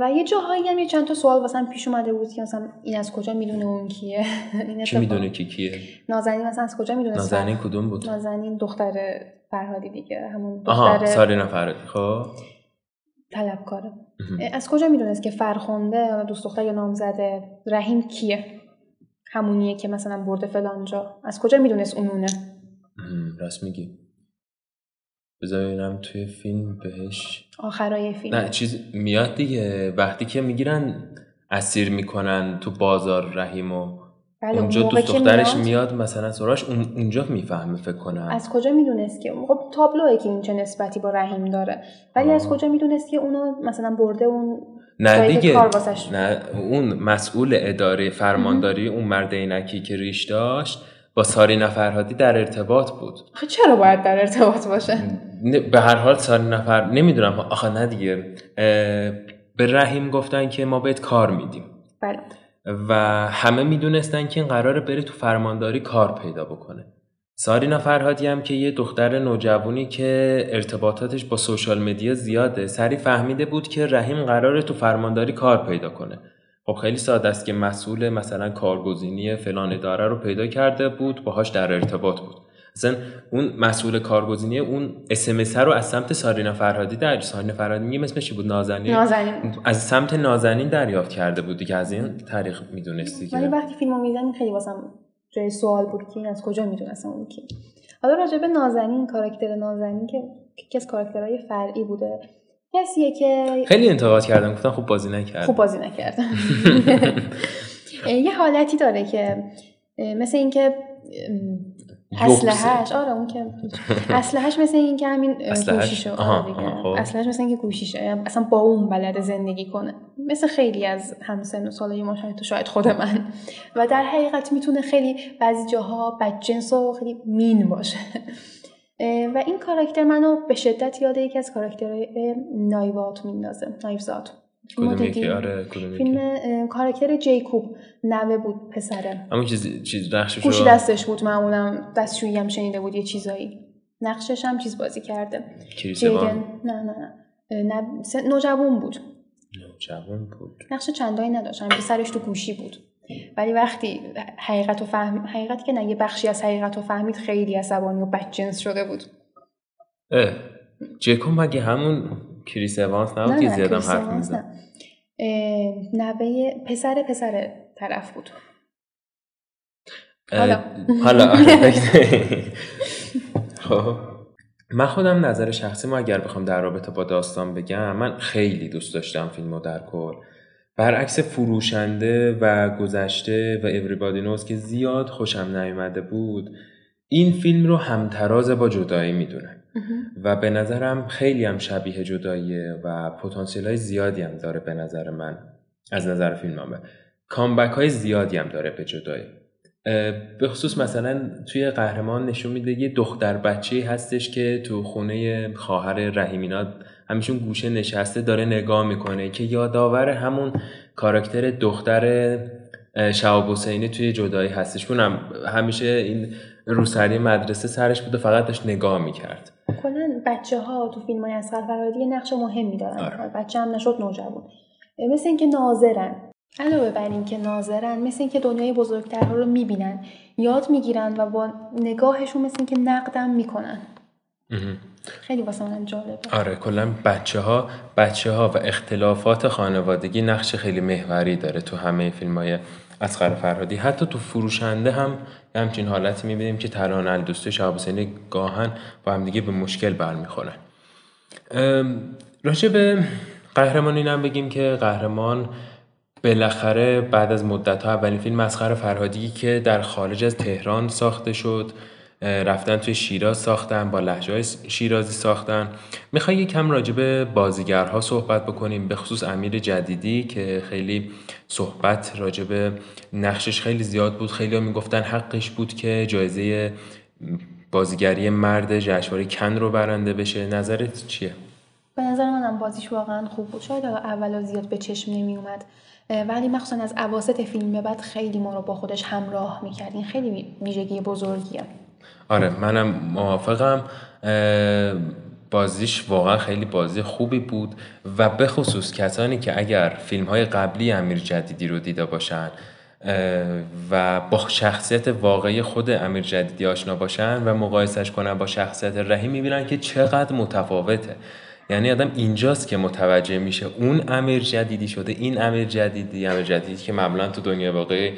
و یه جاهایی هم یه چند تا سوال واسه پیش اومده بود که مثلا این از کجا می‌دونه اون کیه؟
این کی می‌دونه کی کیه؟
نازنین مثلا از کجا می‌دونه
نازنین کدوم بود؟
نازنین دختر فرهادی دیگه همون
دختر آها سارینا فرهادی. خب؟
طلبکاره از کجا می‌دونست که فرخونده دوست دختر یا نامزده رحیم کیه؟ همونیه که مثلا برده فلانجا از کجا می‌دونست اونونه؟
راست میگی. بذارینم توی فیلم بهش.
آخرای فیلم.
نه چیز میاد دیگه. وقتی که می‌گیرن اسیر می‌کنن تو بازار رحیم و بله اونجا دوست دخترش میاد. مثلا سراش اون اونجا می‌فهمه فکر کنم
از کجا می‌دونست که؟ خب تابلوه که این چه نسبتی با رحیم داره. ولی از کجا می‌دونست که اونو مثلا برده اون
نه دیگه. نه اون مسئول اداره فرمانداری اون مرد اینکی که ریش داشت با ساری فرهادی در ارتباط بود.
چرا باید در ارتباط باشه؟
به هر حال ساری نفر نمی‌دونم. آخه نه دیگه. به رحیم گفتن که ما بهت کار میدیم.
بله.
و همه می‌دونستن که این قراره بره تو فرمانداری کار پیدا بکنه. سارینا فرهادی هم که یه دختر نوجوانی که ارتباطاتش با سوشال مدیا زیاده سری فهمیده بود که رحیم قراره تو فرمانداری کار پیدا کنه. خب خیلی ساده است که مسئول مثلا کارگزینی فلان اداره رو پیدا کرده بود باهاش در ارتباط بود. مثلا اون مسئول کارگزینی اون اس رو از سمت سارینا فرهادی در سارینا فرهادی میگه اسمش بود؟ نازنین.
نازنین.
از سمت نازنین دریافت کرده بود که از این طریق می‌دونستی
که. ولی وقتی فیلمو می‌دیدم خیلی واسم جای سوال بود که از کجا می‌دونستم اون کی. حالا راجع به نازنین کاراکتر نازنین که یکی از کاراکترهای فرعی بوده. کسیه که
خیلی انتقاد کردم. گفتم خوب بازی نکردم.
خوب بازی نکردم. یه حالتی داره که مثل اینکه اسلحهش آره اون که اسلحهش مثل این که همین گوشیشو آره خب. اسلحهش مثل اینکه گوشیشه اصلا با اون بلد زندگی کنه. مثل خیلی از همسن و سالای ما شاید تو شاید خود من. و در حقیقت می‌تونه خیلی بعضی جاها بدجنس و خیلی مین باشه. و این کاراکتر منو به شدت یاد یکی از کاراکترهای نایوات میندازه نایوزات
کدوم؟ آره
فیلم کاراکتر جیکوب نوه بود پسره.
همون چیز چیز نقشش
دستش بود معمولا دستشویی هم شنیده بود یه چیزایی. نقشش هم چیز بازی کرده. جیدن. نه نه نه. نوجوان بود.
جوان بود.
نقش چندانی نداشت همین سرش تو گوشی بود. ولی وقتی حقیقت و فهم حقیقتی که نه یه بخشی از حقیقت رو فهمید خیلی عصبانی و بدجنس شده بود.
اه. جیکوب مگه همون کریس اوانس نبود که زیادم حرف می‌زد؟
نوه پسر پسر طرف بود. حالا.
حالا آره، خب. من خودم نظر شخصی ما اگر بخوام در رابطه با داستان بگم من خیلی دوست داشتم فیلمو در کل. برعکس فروشنده و گذشته و اوریبادی نوز که زیاد خوشم نیومده بود این فیلم رو همتراز با جدایی می‌دونن و به نظرم خیلی هم شبیه جداییه و پتانسیل های زیادی هم داره به نظر من از نظر فیلمنامه. کامبک های زیادی هم داره به جدایی. به خصوص مثلا توی قهرمان نشون میده یه دختر بچه هستش که تو خونه خواهر رحیمینا همیشون گوشه نشسته داره نگاه می‌کنه که یادآور همون کاراکتر دختر شهاب حسینی توی جدایی هستش. اونم همیشه این روسری مدرسه سرش بود و فقط داشت نگاه می‌کرد.
کلا بچه ها تو فیلم های اصغر فرهادی یه نقش مهمی دارن.
آره.
بچه هم نشد نوجوان. مثل اینکه ناظرن. علاوه بر اینکه ناظرن مثل اینکه دنیای بزرگترها رو می‌بینن یاد می‌گیرن و با نگاهشون مثل اینکه نقدم می‌کنن. خیلی واسه من جالبه.
آره کلا بچه ها بچه ها و اختلافات خانوادگی نقش خیلی محوری داره تو همه فیلم های اسقر فرهادی. حتی تو فروشنده هم همچین حالتی می‌بینیم که ترانه و شهاب حسینی گاهن با هم دیگه به مشکل برمیخورن. راجع به قهرمان اینم بگیم که قهرمان بالاخره بعد از مدت ها اولین فیلم مسخر فرهادی که در خارج از تهران ساخته شد. رفتن توی شیراز ساختن با لحجه شیرازی ساختن. می‌خوای یکم راجع به بازیگرها صحبت بکنیم به خصوص امیر جدیدی که خیلی صحبت راجع به نقشش خیلی زیاد بود. خیلی می‌گفتن حقش بود که جایزه بازیگری مرد جشنواره کن رو برنده بشه. نظرت چیه؟
به نظر منم بازیش واقعا خوب بود. شاید اولا زیاد به چشم نمی اومد ولی مخصوصا از اواسط فیلم به بعد خیلی ما رو با خودش همراه می‌کرد. این خیلی ویژگی بزرگیه.
آره منم موافقم. بازیش واقعا خیلی بازی خوبی بود و به خصوص کسانی که اگر فیلم های قبلی امیر جدیدی رو دیده باشن و با شخصیت واقعی خود امیر جدیدی آشنا باشن و مقایسش کنن با شخصیت رحیم می‌بینن که چقدر متفاوته. یعنی آدم اینجاست که متوجه میشه اون امیر جدیدی شده این امیر جدیدی امیر جدیدی که معمولا تو دنیا واقعی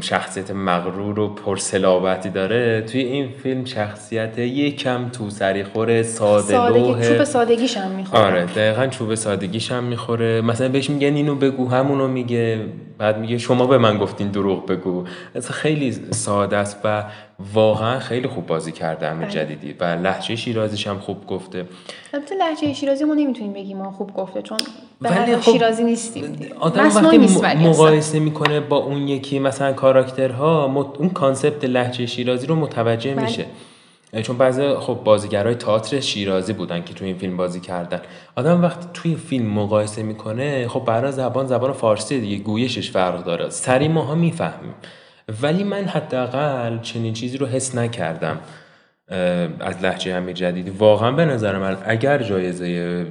شخصیت مغرور و پرسلابتی داره. توی این فیلم شخصیت یکم تو سریخور ساده
سادگی. چوب سادگیش هم می‌خوره.
آره دقیقا چوب سادگیش هم می‌خوره. مثلا بهش میگن اینو بگو همونو میگه. بعد میگه شما به من گفتین دروغ بگو اصلا خیلی ساده است و واقعا خیلی خوب بازی کرده امیر
بله.
جدیدی و لحجه شیرازیش هم خوب گفته
البته لهجه شیرازی ما نمی‌تونیم بگیم ما خوب گفته چون
ولی خب
شیرازی نیستیم
آدم وقتی. مقایسه می‌کنه با اون یکی مثلا کاراکترها اون کانسپت لحجه شیرازی رو متوجه
بله.
میشه چون بعضی خب بازیگرای تئاتر شیرازی بودن که توی این فیلم بازی کردن. آدم وقتی توی فیلم مقایسه می‌کنه خب برای زبان زبان فارسی دیگه گویشش فرق داره. سری ماها می‌فهمیم. ولی من حداقل چنین چیزی رو حس نکردم از لحجه امیر جدیدی. واقعا به نظر من اگر جایزه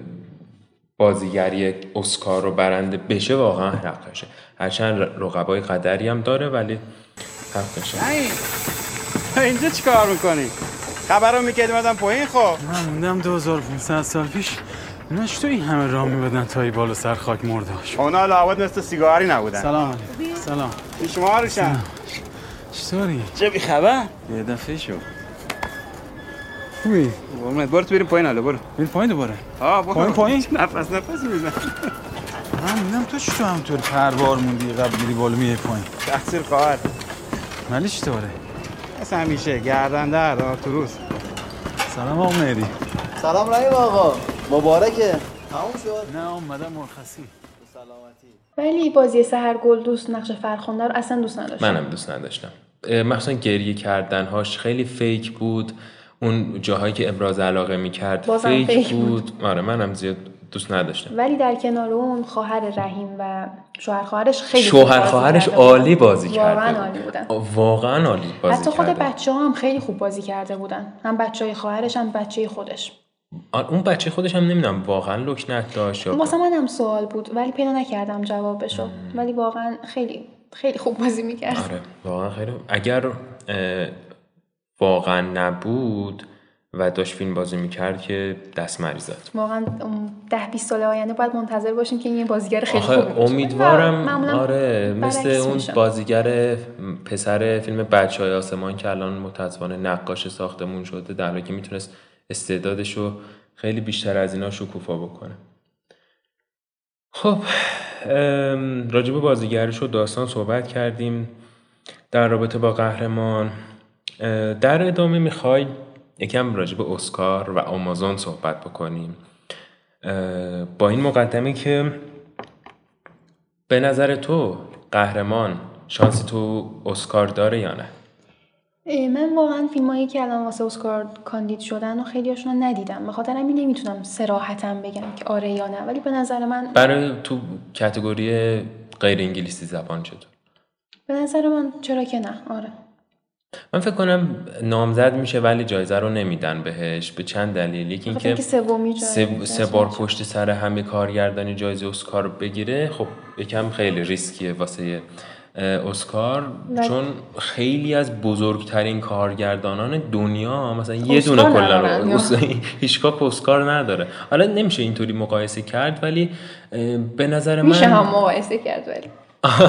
بازیگری اسکار رو برنده بشه واقعا حقشه هرچند رقبای قدری هم داره ولی حقشه
اینجا چی کار می‌کنی؟ خبر رو می‌کردی مدام پایین خب؟
من موندم 2500 سال پیش اینا تو این همه راه میبدن تا ای بالا سر خاک مرداش
اونا لابد مثل سیگاری نبودن.
سلام. علیکم سلام.
شما روشن
چطوری؟
چه بی خبر؟
یه دفعه شو. خوبی؟
قربونت. برو تو بریم پایین حالا برو.
بیر پایین دوباره.
آه برو.
پایین پایین؟
نفس نفس میزن
من موندم تو چطور همطور پربار موندی قبل میری بالا میای پایین.
تقصیر خواهر.
ولی چطوره؟
مثل همیشه گردن در آرتوروس
سلام آقا مهدی.
سلام رحیم آقا. مبارکه. تموم شد؟
نه اومدم مرخصی.
سلامتی.
ولی بازی سهر گل دوست نقش فرخنده رو اصلا دوست نداشتم.
منم دوست نداشتم. مخصوصا گریه کردنهاش خیلی فیک بود. اون جاهایی که ابراز علاقه می‌کرد فیک,
فیک
بود. آره منم زیاد دوست نداشتم.
ولی در کنار اون خواهر رحیم و شوهر خواهرش خیلی
شوهر خواهرش. عالی بازی کرده
واقعا. عالی بودن.
واقعا عالی بازی
حتی خود
کرده.
بچه ها هم خیلی خوب بازی کرده بودن. هم بچه های خواهرش هم بچه خودش.
اون بچه خودش هم نمی‌دونم واقعا لکنت داشت یا
واسه من هم سوال بود ولی پیدا نکردم جوابشو. ولی واقعا خیلی خیلی خوب بازی می‌کرد.
آره واقعا خیلی اگر واقعا نبود و داشت فیلم بازی می‌کرد که دست مریض زد
واقعا ده 20 سال آینده باید منتظر باشیم که این بازیگر خیلی باشه.
امیدوارم آره مثل اون
میشه.
بازیگر پسر فیلم بچه های آسمان که الان متاسفانه نقاش ساختمون شده در حالی که می‌تونست استعدادش رو خیلی بیشتر از اینا شکوفا بکنه خب به بازیگرش و داستان صحبت کردیم در رابطه با قهرمان در ادامه می‌خوای یکم راجع به اسکار و آمازون صحبت بکنیم. با این مقدمه که به نظر تو قهرمان شانسی تو اسکار داره یا نه؟
من واقعا فیلم هایی که الان واسه اسکار کاندید شدن و خیلی رو ندیدم. به خاطر همین نمی‌تونم سراحتا بگم که آره یا نه. ولی به نظر من
برای تو کتگوری غیر انگلیسی زبان چطور؟
به نظر من چرا که نه. آره.
من فکر کنم نامزد میشه ولی جایزه رو نمیدن بهش به چند دلیل. یکی
خاطر
اینکه سه, سه بار پشت سر همه کارگردانی جایزه اسکار بگیره خب یکم خیلی ریسکیه واسه اسکار. چون خیلی از بزرگترین کارگردانان دنیا مثلا یه دونه کلا؟ هیچکاک اسکار نداره. حالا نمیشه اینطوری مقایسه کرد ولی به نظر من
میشه هم مقایسه کرد ولی.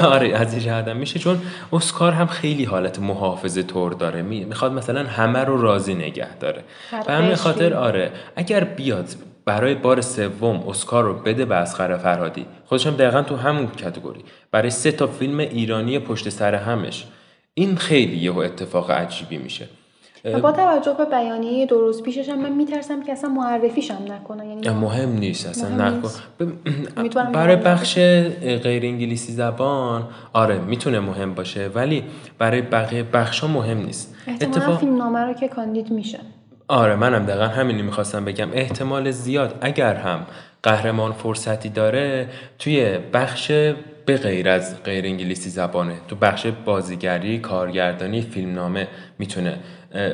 آره از این میشه چون اسکار هم خیلی حالت محافظه طور داره. می- می‌خواد مثلا همه رو راضی نگه داره.
هر
به همین. خاطر آره اگر بیاد برای بار سوم اسکار رو بده به اسخر فرهادی خودش هم دقیقا تو همون کتگوری. برای سه تا فیلم ایرانی پشت سر همش. این خیلی یه اتفاق عجیبی میشه.
با توجه به بیانیه دو روز پیشش هم من میترسم که اصلا معرفیش هم نکنه یعنی
مهم نیست اصلا
مهم
نکن.
نیست.
ب- برای بخش غیر انگلیسی زبان آره می‌تونه مهم باشه ولی برای بقیه بخش ها مهم نیست.
احتمالا فیلم نامه رو که کاندید میشه.
آره منم دقیقا همینی می‌خواستم بگم. احتمال زیاد اگر هم قهرمان فرصتی داره توی بخش به غیر از غیر انگلیسی زبانه. تو بخش بازیگری کارگردانی فیلمنامه می‌تونه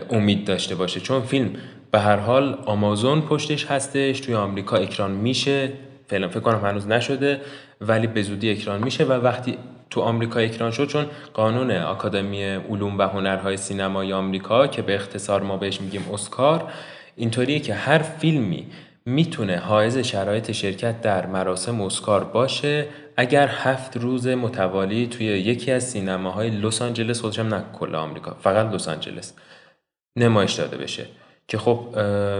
امید داشته باشه. چون فیلم به هر حال آمازون پشتش هستش توی آمریکا اکران میشه. فعلا فکر کنم هنوز نشده ولی به زودی اکران میشه و وقتی تو آمریکا اکران شد چون قانون آکادمی علوم و هنرهای سینمای آمریکا که به اختصار ما بهش میگیم اسکار اینطوریه که هر فیلمی می‌تونه حائز شرایط شرکت در مراسم اسکار باشه. اگر هفت روز متوالی توی یکی از سینماهای لس آنجلس خودشم نه کل آمریکا فقط لس آنجلس. نمایش داده بشه. که خب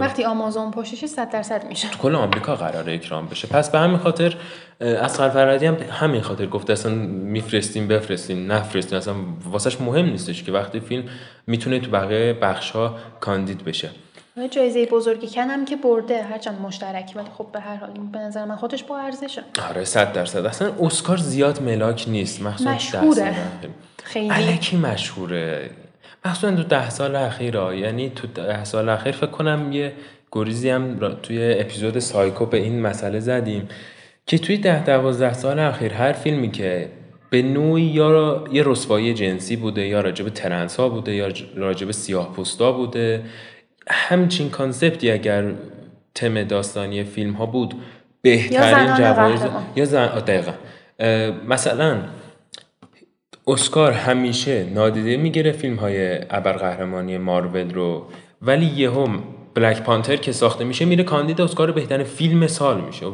وقتی آمازون پشتش 100 درصد میشه.
کل آمریکا قراره اکرام بشه. پس به همین خاطر اسقر فرهادی هم همین خاطر گفته اصلا میفرستیم بفرستیم نفرستیم. اصلا واسش مهم نیستش که وقتی فیلم می‌تونه تو بقیه بخش ها کاندید بشه.
جایزه بزرگ کن هم که برده هرچند مشترک ولی خب به هر حال به نظر من خودش با ارزشه.
آره صد درصد. اصلا اسکار زیاد ملاک نیست. مخصوصا
مشهوره. خیلی.
الکی مشهوره. مخصوصا تو ده سال اخیر ها. یعنی تو ده سال اخیر فکر کنم یه گریزی هم را- توی اپیزود سایکو به این مسئله زدیم که توی ده دوازده سال اخیر هر فیلمی که به نوعی یا را- یه رسوایی جنسی بوده یا راجب ترنس ها بوده یا راجب سیاه پوستا بوده همچین concept ی اگر تم داستانی فیلم ها بود بهترین جوایز. یا زن دقیقا مثلا اسکار همیشه نادیده می‌گیره فیلم های ابرقهرمانی مارول رو ولی یهو بلک پانتر که ساخته میشه میره کاندید اسکار بهترین فیلم سال میشه.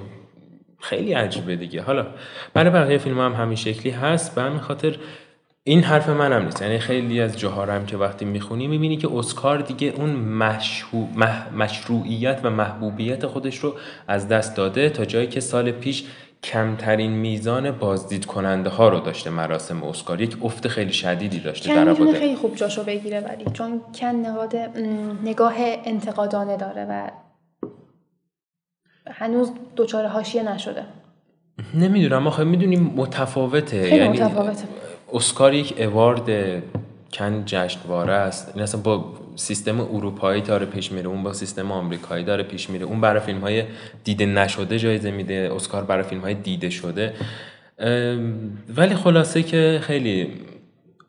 خیلی عجیبه دیگه. حالا برای بقیه فیلم هم همین شکلی هست. به همین خاطر این حرف منم نیست. یعنی خیلی از هم که وقتی می‌خونی می‌بینی که اسکار دیگه اون مشهو... مشروعیت و محبوبیت خودش رو از دست داده تا جایی که سال پیش کمترین میزان بازدید کننده ها رو داشته مراسم اسکار یک افت خیلی شدیدی داشته
کن
در
می‌تونه. خیلی خوب جاشو بگیره ولی چون کن نقاد نگاه انتقادانه داره و هنوز دچار حاشیه نشده
نمی‌دونم آخه می‌دونیم متفاوته
خیلی
یعنی
متفاوته.
اسکار یک اوارد کن جشنواره است این اصلا با سیستم اروپایی داره پیش میره اون با سیستم آمریکایی داره پیش میره. اون برای فیلم های دیده نشده جایزه میده اسکار برای فیلم های دیده شده. ولی خلاصه که خیلی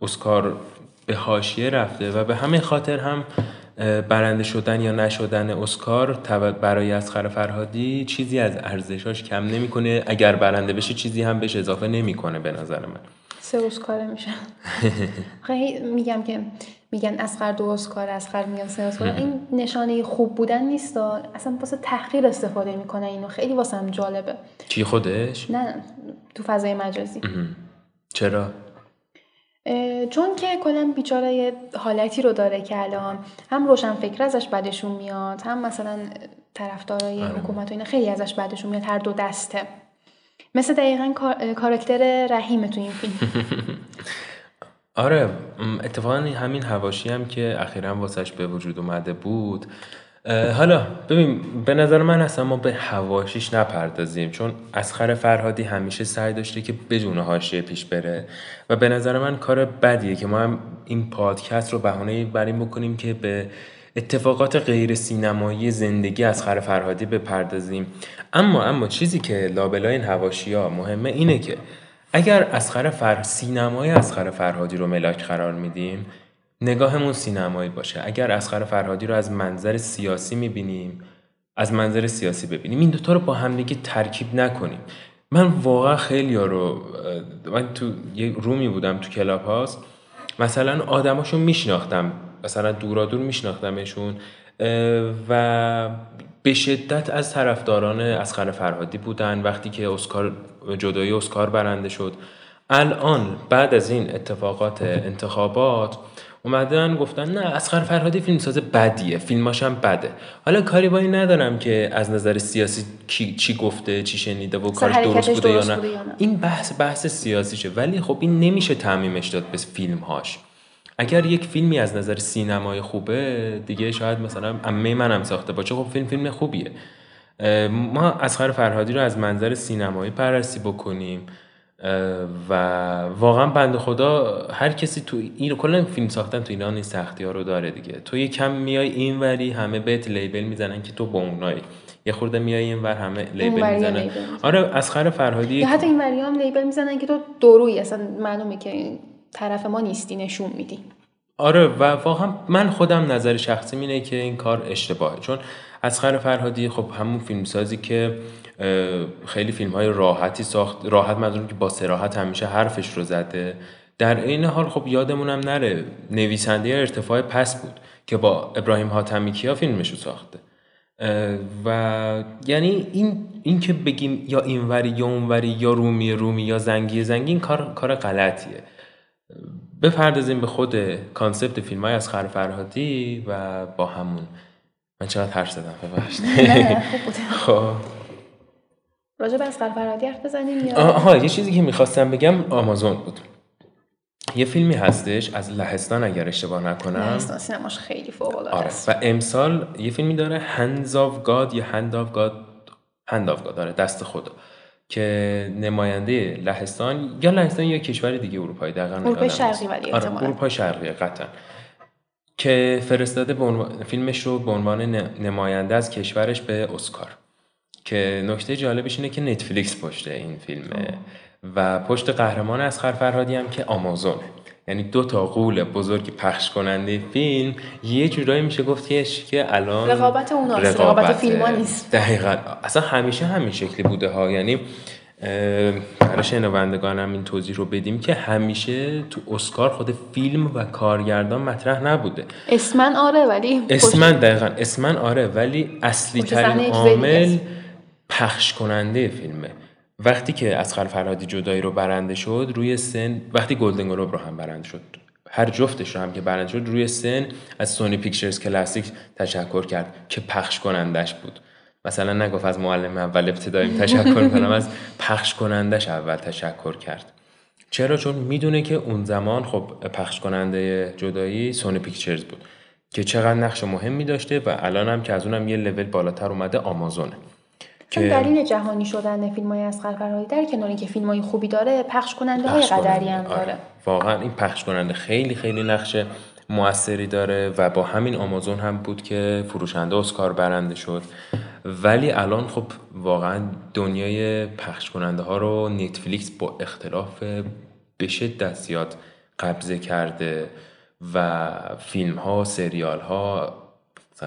اسکار به حاشیه رفته و به همین خاطر هم برنده شدن یا نشدن اسکار برای اسخر فرهادی چیزی از ارزشاش کم نمی‌کنه. اگر برنده بشه چیزی هم بهش اضافه نمی‌کنه به نظر من.
سه اسکاره میشه خیلی میگم که میگن اسخر دو اسکار اسخر میگن اسکار این نشانه خوب بودن نیست اصلا واسه تحقیر استفاده می‌کنه اینو. خیلی واسه هم جالبه.
چی خودش؟
نه, تو فضای مجازی.
چرا؟
چون که کلا بیچاره حالتی رو داره که الان هم روشن فکر ازش بدشون میاد هم مثلا طرفدارای
آره.
حکومت و اینا خیلی ازش بدشون میاد هر دو دسته. مثل دقیقا کارکتر رحیم تو این فیلم.
آره اتفاقا همین هواشی هم که اخیرا واسش به وجود اومده بود. حالا ببین به نظر من اصلا ما به هواشیش نپردازیم چون اسخر فرهادی همیشه سعی داشته که بدون حاشیه پیش بره و به نظر من کار بدیه که ما هم این پادکست رو بهانه بر این بکنیم که به اتفاقات غیر سینمایی زندگی اسخر فرهادی بپردازیم. اما اما چیزی که لابلای این حواشی ها مهمه اینه که اگر اصغر فر سینمای اصغر فرهادی رو ملاک قرار میدیم نگاهمون سینمایی باشه. اگر اصغر فرهادی رو از منظر سیاسی می‌بینیم از منظر سیاسی ببینیم این دوتا رو با همدیگه ترکیب نکنیم. من واقعا خیلی ها رو من تو یه room ی بودم تو کلاب هاوس مثلا آدماشو میشناختم مثلا دورا دور میشناختمشون و به شدت از طرفداران اسخر فرهادی بودن. وقتی که اسکار جدایی اسکار برنده شد. الان بعد از این اتفاقات انتخابات اومدن گفتن نه اسخر فرهادی فیلمساز بدیه فیلماش هم بده. حالا کاری با این ندارم که از نظر سیاسی چی گفته چی شنیده و کارش درست بوده, یا, نه. این بحث بحث سیاسیشه. ولی خب این نمیشه تعمیمش داد به فیلمهاش. اگر یک فیلمی از نظر سینمای خوبه دیگه شاید مثلا امه منم ساخته باشه. خب فیلم فیلم خوبیه. ما اسخر فرهادی رو از منظر سینمایی بررسی بکنیم و واقعا بنده خدا هر کسی تو این کلا فیلم ساختن تو ایران این سختی ها رو داره دیگه. تو یه کم میای این وری همه بهت لیبل می‌زنن که تو بونایی یه خورده میای این ور همه لیبل می‌زنن. آره اسخر فرهادی
یا حتی این وری هم لیبل می‌زنن که تو دروی اصلا معلومه که طرف ما نیستی نشون میدی.
آره و واقعا من خودم نظر شخصی اینه که این کار اشتباهه. چون اسخر فرهادی خب همون فیلمسازی که خیلی فیلم های راحتی ساخت راحت منظورم که با سراحت همیشه حرفش رو زده. در این حال خب یادمونم نره نویسنده ارتفاع پس بود که با ابراهیم حاتمی کیا فیلمش رو ساخته. و یعنی این این که بگیم یا اینوری یا اونوری یا رومی رومی یا زنگی زنگی این کار کار غلطیه. بپردازیم به خود کانسپت فیلم های از خر فرهادی و با همون. من چقدر حرف زدم؟
نه خب. راجع به اسقر فرهادی حرف بزنیم یا؟
آها یه چیزی که می‌خواستم بگم آمازون بود. یه فیلمی هستش از لهستان اگر اشتباه نکنم.
لهستان سینماش خیلی فوق العاده
آره. و امسال یه فیلمی داره Hands of God یا Hand of God Hand of God داره دست خدا. که نماینده لهستان یا لهستان یا کشور دیگه اروپایی دقیقاً
اروپای شرقی ولی
آره اروپای شرقی قطعا. که فرستاده به فیلمش رو به عنوان نماینده از کشورش به اسکار. که نکته جالبش اینه که نتفلیکس پشت این فیلمه. و پشت قهرمان از فرهادی هم که آمازونه یعنی دو تا قول بزرگی پخش کننده فیلم یه جورایی میشه گفت که الان
رقابت اون رقابت, رقابت فیلم نیست.
دقیقا. اصلا همیشه همین شکلی بوده ها. یعنی برای شنوندگانم این توضیح رو بدیم که همیشه تو اسکار خود فیلم و کارگردان مطرح نبوده.
اسمن آره ولی
اسمن دقیقا. اسمن آره ولی اصلی ترین عامل پخش کننده فیلمه. وقتی که اسخر فرهادی جدایی رو برنده شد روی سن وقتی گلدن گلوب رو هم برنده شد. هر جفتش رو هم که برنده شد روی سن از سونی پیکچرز کلاسیک تشکر کرد که پخش کنندش بود. مثلا نگفت از معلم اول ابتدایی تشکر کنم از پخش کنندش اول تشکر کرد. چرا؟ چون می‌دونه که اون زمان خب پخش کننده جدایی سونی پیکچرز بود که چقدر نقش مهمی داشته و الان هم که از اونم یه لول بالاتر اومده آمازونه.
که دلیل جهانی شدن فیلم های از فرهادی در کنار اینکه فیلم های خوبی داره پخش کننده. های قدری هم داره.
واقعا این پخش کننده خیلی خیلی نقش موثری داره و با همین آمازون هم بود که فروشنده اسکار برنده شد. ولی الان خب واقعا دنیای پخش کننده ها رو نتفلیکس با اختلاف به شدت زیاد قبضه کرده و فیلم ها سریال ها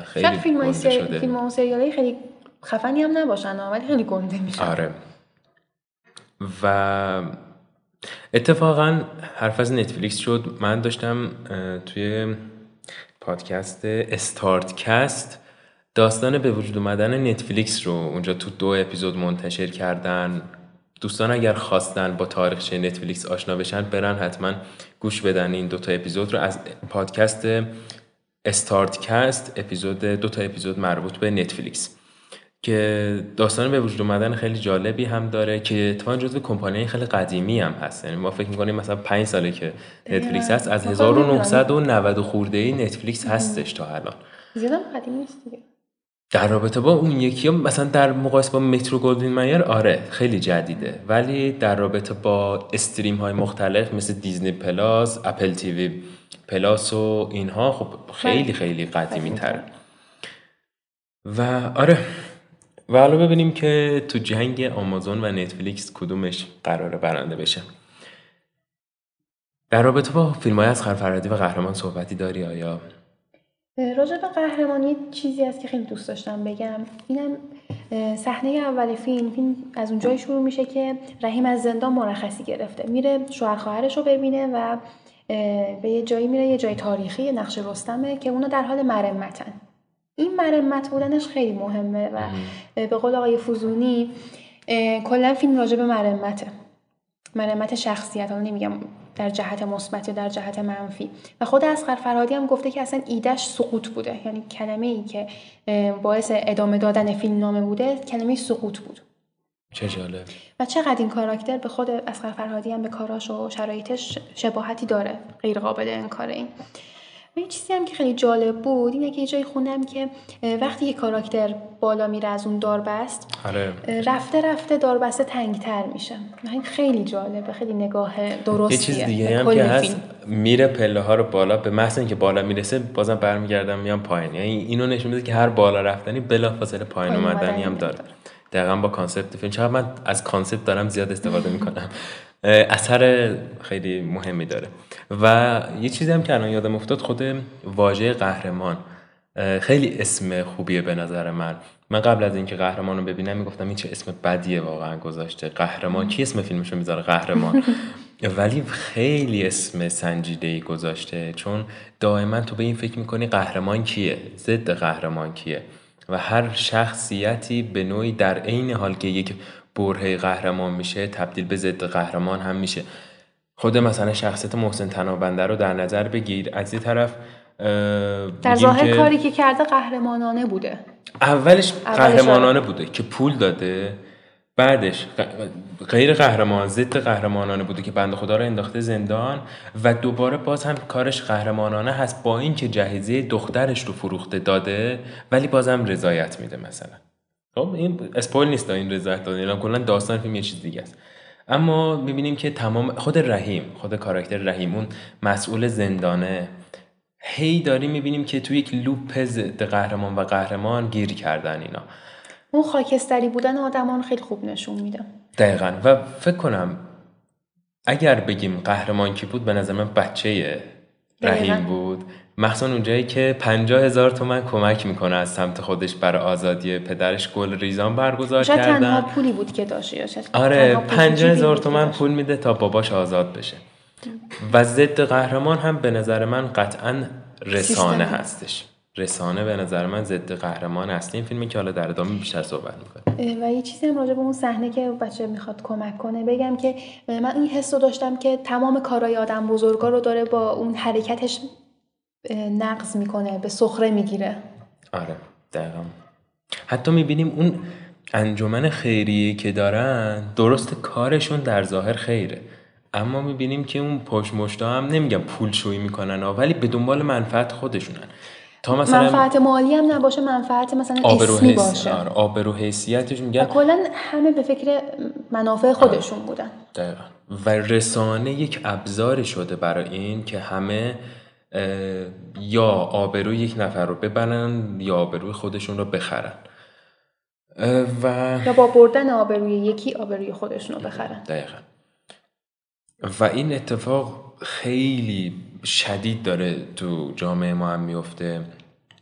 خیلی
فیلم های فیلم ها و سریال های خیلی خفنی هم نباشن ولی خیلی گنده میشن.
آره. و اتفاقا حرف از نتفلیکس شد. من داشتم توی پادکست استارت کست داستان به وجود اومدن نتفلیکس رو اونجا تو دو اپیزود منتشر کردن. دوستان اگر خواستن با تاریخچه نتفلیکس آشنا بشن برن حتما گوش بدن این دوتا اپیزود رو. از پادکست استارت کست اپیزود دو تا اپیزود مربوط به نتفلیکس. که داستان به وجود اومدن خیلی جالبی هم داره که اتفاقا جزو کمپانی خیلی قدیمی هم هست. یعنی ما فکر می‌کنیم مثلا پنج ساله که نتفلیکس هست از
ما خودمون
1990 خورده ای نتفلیکس هستش تا الان.
زیادم قدیمی نیست دیگه.
در رابطه با اون یکی هم مثلا در مقایسه با مترو گلدوین مایر آره خیلی جدیده. ولی در رابطه با stream های مختلف مثل Disney Plus Apple TV Plus و اینها خب خیلی خیلی قدیمی تره و آره و حالا ببینیم که تو جنگ آمازون و نتفلیکس کدومش قراره برنده بشه. در رابطه با فیلم های از فرهادی و قهرمان صحبتی داری آیا؟
راجع به قهرمانی چیزی هست که خیلی دوست داشتم بگم. اینم صحنه اول فیلم فیلم از اون جایی شروع میشه که رحیم از زندان مرخصی گرفته. میره شوهر خواهرش رو ببینه و به یه جایی میره یه جای تاریخی نقش رستمه که اونا در حال مرمتن. این مرمت بودنش خیلی مهمه و به قول آقای فوزونی کلا فیلم راجع به مرمته. مرمت شخصیت حالا نمیگم در جهت مثبت یا در جهت منفی. و خود اسقر فرهادی هم گفته که اصلا ایدش سقوط بوده. یعنی کلمه ای که باعث ادامه دادن فیلم نامه بوده کلمه سقوط بود.
چه جالب.
و چقدر این کاراکتر به خود اسقر فرهادی هم به کاراش و شرایطش شباهتی داره غیر قابل انکار این. یه چیزی هم که خیلی جالب بود اینه که یه جایی خوندم که وقتی یه کاراکتر بالا میره از اون داربست
آره.
رفته رفته داربسته تنگتر میشه. این خیلی جالبه خیلی نگاه درستیه.
یه چیز دیگه هم که. هست میره پله ها رو بالا به محض اینکه بالا می‌رسه بازم برمیگردم میام پایین. یعنی اینو نشون میده که هر بالا رفتنی بلافاصله پایین اومدنی هم داره. دقیقا با concept فیلم. چقدر من از concept دارم زیاد استفاده می‌کنم. اثر خیلی مهمی داره. و یه چیزی هم که الان یادم افتاد خود واژه قهرمان. خیلی اسم خوبیه به نظر من. من قبل از اینکه قهرمان رو ببینم می‌گفتم این چه اسم بدیه واقعا گذاشته. قهرمان. کی اسم فیلمشو می‌ذاره؟ قهرمان. ولی خیلی اسم سنجیده ای گذاشته. چون دائما تو به این فکر می‌کنی قهرمان کیه؟ ضد قهرمان کیه؟ و هر شخصیتی به نوعی در عین حال که یک برهه قهرمان میشه تبدیل به ضد قهرمان هم میشه. خود مثلا شخصیت محسن تنابنده رو در نظر بگیر. از یه طرف
در ظاهر
که
کاری که کرده قهرمانانه بوده.
اولش
اولش
قهرمانانه بوده که پول داده بعدش غیر قهرمان ضد قهرمانانه بوده که بنده خدا رو انداخته زندان و دوباره باز هم کارش قهرمانانه هست با اینکه جهیزیه دخترش رو فروخته داده ولی بازم رضایت میده مثلا. خب این اسپویل نیست این رضایت دادن اینا کلا داستان فیلم یه چیز دیگه است. اما می‌بینیم که تمام خود رحیم خود کاراکتر رحیم اون مسئول زندانه هی داریم می‌بینیم که توی یک لوپ ضد قهرمان و قهرمان گیر کردن اینا.
اون خاکستری بودن آدمان خیلی خوب نشون میده.
دقیقا. و فکر کنم اگر بگیم قهرمان کی بود به نظر من بچه رحیم. بود. مخصوصا اونجایی که پنجاه هزار تومن کمک می‌کنه از سمت خودش برای آزادی پدرش. گل ریزان برگزار
شاید تنها
کردن
پولی بود که داشت یا شاید
آره
تنها
پنجاه هزار تومن. پول میده تا باباش آزاد بشه. و ضد قهرمان هم به نظر من قطعا رسانه
سیستم.
هستش. رسانه به نظر من ضد قهرمان اصلی این فیلمی که حالا در ادامه بیشتر صحبت می‌کنه
و یه چیزی هم راجع به اون صحنه که بچه می‌خواد کمک کنه بگم که من این حس رو داشتم که تمام کارهای آدم بزرگا رو داره با اون حرکتش نقض می‌کنه به سخره می‌گیره.
آره دقیقا. حتی می‌بینیم اون انجمن خیریه که دارن درست کارشون در ظاهر خیره. اما می‌بینیم که اون پشمشتا هم نمیگم پول شویی می‌کنن ولی به دنبال منفعت خودشونن. تا مثلا
منفعت مالی هم نباشه منفعت مثلا اسمی باشه.
آره، آبرو حیثیتش میگن.
کلا همه به فکر منافع خودشون بودن.
دقیقا. و رسانه یک ابزاری شده برای این که همه یا آبروی یک نفر رو ببرن یا آبروی خودشون رو بخرن. و
یا با بردن آبروی یکی آبروی خودشون رو بخرن.
دقیقا و این اتفاق خیلی شدید داره تو جامعه ما هم میفته.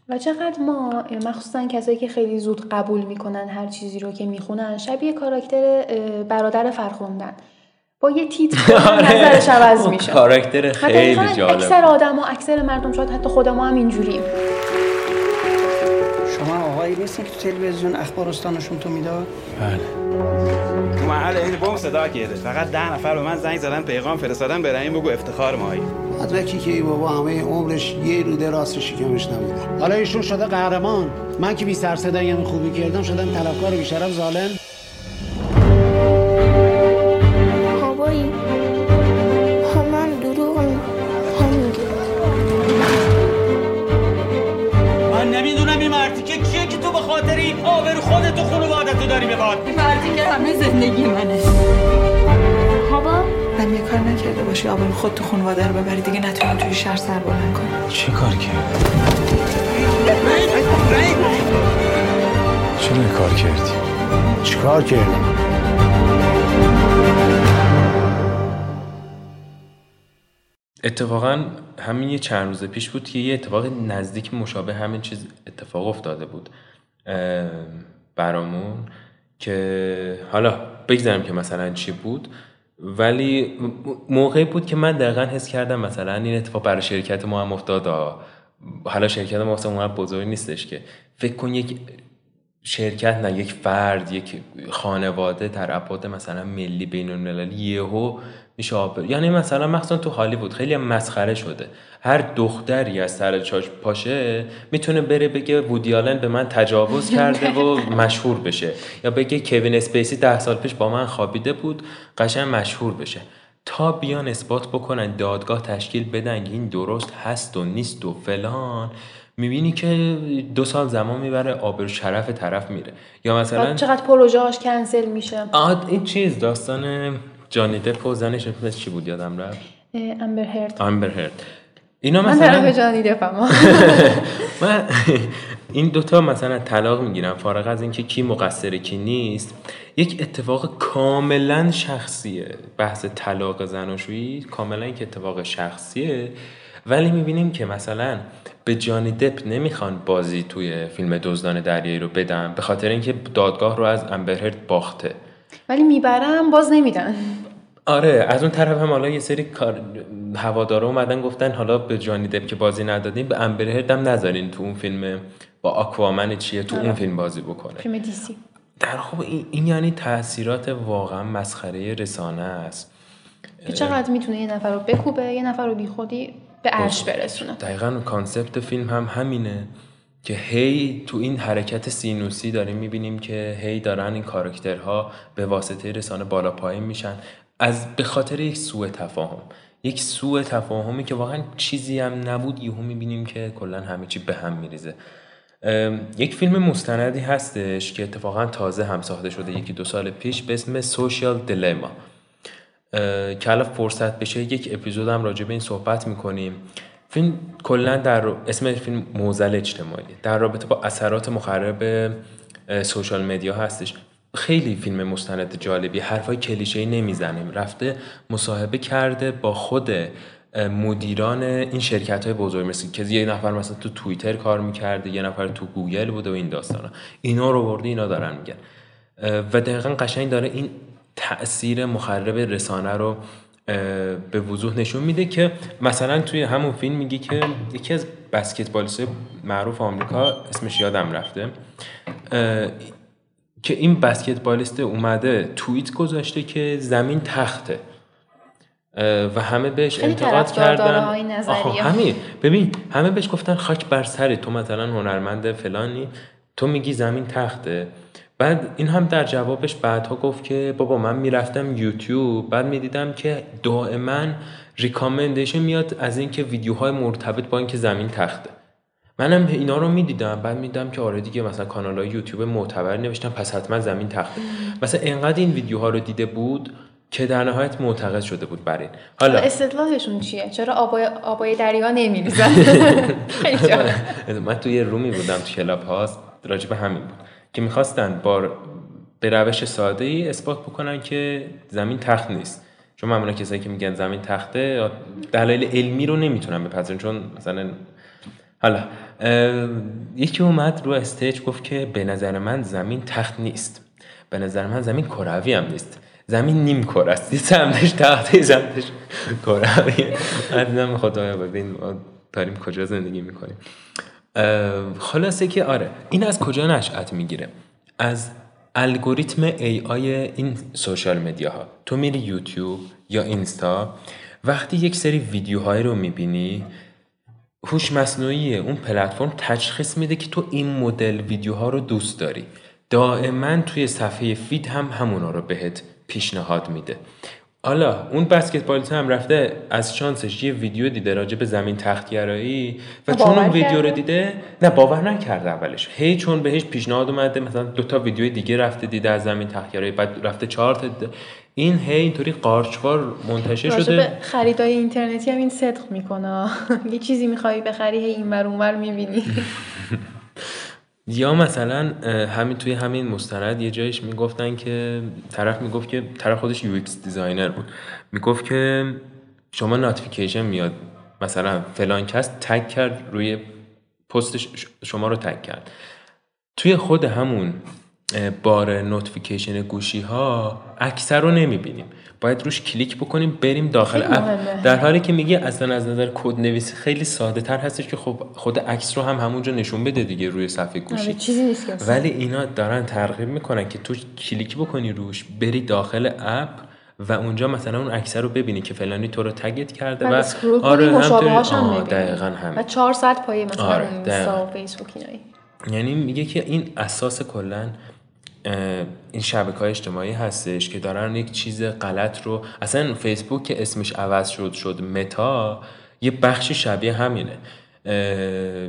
و چقدر ما مخصوصا کسایی که خیلی زود قبول می‌کنن هر چیزی رو که می‌خونن شبیه کاراکتر برادر فرخوندن با یه تیتر
آره.
نظرش عوض میشه.
کاراکتر خیلی
حتی
جالب.
اکثر آدم ها اکثر مردم شاید حتی خود ما هم اینجوریم.
شما آقایی نیستین که تو تلویزیون اخبار استانشون تو می‌داد؟
بله.
تو محل این بم صدا کرده فقط ده نفر به من زنگ زدن پیغام فرستادن به رحیم بگو افتخار مایی
مدرکی که ای بابا همه عمرش یه روده راست شکمش نبوده. حالا ایشون شده قهرمان. من که بی سر صدایی خوبی کردم شدم طلبکار بیشرف ظالم.
هوایی من دروغ نمیگه
من نمی‌دونم این مردی که کیه که تو به خاطر این آبرو خودت و خانوادتو داری بباد
این مردی که همه زندگی منه.
هوا
من یه کار نکرده باشی آبرو خود تو خانواده رو ببری. دیگه نتونم توی شهر سر بلند کنی
چه کار کرد چرا این کار کردی؟
چیکار کردی؟
اتفاقا همین یه چند روز پیش بود که یه اتفاق نزدیک مشابه همین چیز اتفاق افتاده بود برامون که حالا بگذارم که مثلا چی بود ولی موقعی بود که من دقیقا حس کردم مثلا این اتفاق برای شرکت ما هم افتاد. حالا شرکت ما اونقدر بزرگ نیستش که فکر کن یک شرکت نه یک فرد یک خانواده در ابعاد مثلا ملی بین المللی یهو میشه آب یعنی مثلا مخصوصا تو هالیوود خیلی هم مسخره شده. هر دختری از سر چاش پاشه می‌تونه بره بگه وودی آلن به من تجاوز کرده و مشهور بشه. یا بگه کوین اسپیسی ده سال پیش با من خوابیده بود قشنگ مشهور بشه. تا بیان اثبات بکنن دادگاه تشکیل بدن این درست هست و نیست و فلان. می‌بینی که دو سال زمان می‌بره آبرو شرف طرف میره. یا مثلا
بعد چقدر پروژه‌هاش کنسل میشه؟
آه این چیز داستان جانی دپ و زنش چی بود یادم رفت؟
امبر هرد.
آمبر هرد. اینا
من
مثلا
جانی دپم
من این دوتا مثلا طلاق می‌گیرن فارغ از اینکه کی مقصره کی نیست یک اتفاق کاملا شخصیه. بحث طلاق زناشویی کاملا یک اتفاق شخصیه. ولی می‌بینیم که مثلا به جانی دپ نمی‌خوان بازی توی فیلم دزدان دریایی رو بدن به خاطر اینکه دادگاه رو از امبرهرد باخته.
ولی می‌برم باز نمیدن.
آره از اون طرف هم حالا یه سری کار هوادارا اومدن گفتن حالا به جانی دپ که بازی ندادین به امبر هرد هم نذارین تو اون فیلم با آکوامن چیه تو اون
آره.
فیلم بازی بکنه.
فیلم DC
در خب این, این یعنی تاثیرات واقعا مسخره رسانه است.
که چقدر می‌تونه یه نفر رو بکوبه یه نفر رو بی خودی به عرش برسونه.
دقیقا concept فیلم هم همینه که هی تو این حرکت سینوسی داریم می‌بینیم که هی دارن این کاراکترها به واسطه رسانه بالا پایین میشن. از به خاطر یک سوء تفاهم. یک سوء تفاهمی که واقعا چیزی هم نبود یهو می‌بینیم که کلا همه چی به هم میریزه. یک فیلم مستندی هستش که اتفاقا تازه هم ساخته شده یکی دو سال پیش به اسم سوشیال دلما که فرصت بشه یک اپیزود هم راجع به این صحبت می‌کنیم. فیلم کلا در اسم فیلم موزل اجتماعی. در رابطه با اثرات مخرب سوشال مدیا هستش. خیلی فیلم مستند جالبی. حرفای کلیشه نمی‌زنیم. رفته مصاحبه کرده با خود مدیران این شرکت های بزرگ. مثل که یه نفر مثلا تو توییتر کار می‌کرده یه نفر تو گوگل بوده و این داستانا. اینا رو برده اینا دارن میگن. و دقیقا قشنگ داره این تاثیر مخرب رسانه رو به وضوح نشون میده که مثلا توی همون فیلم میگه که یکی از بسکتبالیست معروف آمریکا اسمش یادم رفته که این بسکتبالیست اومده توییت گذاشته که زمین تخته و همه بهش انتقاد کردن. همین. ببین همه بهش گفتن خاک بر سرت تو مثلا هنرمند فلانی تو میگی زمین تخته. بعد این هم در جوابش بعدها گفت که بابا من می‌رفتم یوتیوب بعد می‌دیدم که دائما ریکامندیشن میاد از اینکه ویدیوهای مرتبط با اینکه زمین تخته. منم اینا رو می‌دیدم بعد میدم که آره دیگه مثلا کانال های یوتیوب معتبر نوشتم پس حتما زمین تخته. مثلا انقدر این ویدیوها رو دیده بود که در نهایت معتقد شده بود بر این. حالا
استدلالشون چیه؟ چرا آبای آبای دریا نمیریزن.
من توی رومی بودم تو کلاب هاست راجع به همین بود. که می‌خواستن با به روش ساده ای اثبات بکنن که زمین تخت نیست. چون معمولا کسایی که میگن زمین تخته دلایل علمی رو نمی‌تونن بپذیرن. چون مثلا حالا یکی اومد رو استیج گفت که به نظر من زمین تخت نیست. به نظر من زمین کروی هم نیست. زمین نیم کره است. یه سمتش تخته یه سمتش کروی. من دیدم خدایا ببین ما داریم کجا زندگی می‌کنیم. خلاصه که آره این از کجا نشأت می‌گیره؟ از الگوریتم AI این social media ها تو میری یوتیوب یا اینستا وقتی یک سری ویدیوهای رو می‌بینی هوش مصنوعی اون پلتفرم تشخیص میده که تو این مدل ویدیوها رو دوست داری. دائما توی صفحه feed هم همونا رو بهت پیشنهاد میده. حالا اون بسکتبالیست هم رفته از شانسش یه ویدیو دیده راجع به زمین تختگرایی و چون اون ویدیو رو؟ دیده نه باور نکرده اولش هی چون بهش پیشنهاد اومده مثلا دو تا ویدیو دیگه رفته دیده از زمین تختگرایی بعد رفته چهار تا دیده. این هی اینطوری قارچوار منتشر شده
به خریدای اینترنتی هم این صدق می‌کنه یه چیزی می‌خوای بخری هی این ور اونور می‌بینی
یا مثلا همین توی همین مستند یه جایش می‌گفتن که طرف می‌گفت که طرف خودش UX designer بود. می‌گفت که شما notification میاد. مثلا فلان کس tag کرد روی پستش شما رو tag کرد. توی خود همون بار notification گوشی ها اکثر رو نمی‌بینیم باید روش کلیک بکنیم بریم داخل
app.
در حالی که میگه اصلا از نظر کد نویسی خیلی ساده تر هستش که خب خود عکس رو هم همونجا نشون بده دیگه روی صفحه
آره،
گوشی
چیزی نیست.
ولی اینا دارن ترغیب می‌کنن که تو کلیک بکنی روش بری داخل app و اونجا مثلا اون عکس رو ببینی که فلانی تو رو تگت کرده و آره
هم.
دقیقا
و
همین
چهار ساعت پایه مثلا
آره،.
اینستا و فیسبوک اینایی
یعنی میگه که این اساس کلا این شبکه های اجتماعی هستش که دارن یک چیز غلط رو اصلا فیسبوک که اسمش عوض شد شد متا یه بخشی شبیه همینه.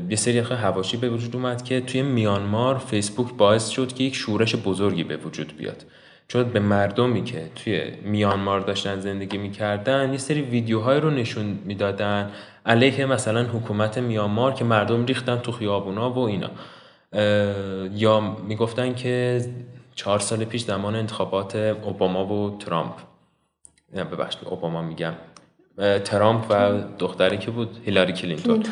یه سری هواشی به وجود اومد که توی میانمار فیسبوک باعث شد که یک شورش بزرگی به وجود بیاد. چون به مردمی که توی میانمار داشتن زندگی می‌کردن یه سری ویدیوهای رو نشون می‌دادن علیه مثلا حکومت میانمار که مردم ریختن تو خیابونا و اینا. یا می‌گفتن که چهار سال پیش زمان انتخابات اوباما و ترامپ. ببخشید اوباما میگم. ترامپ و دختری که بود هیلاری کلینتون.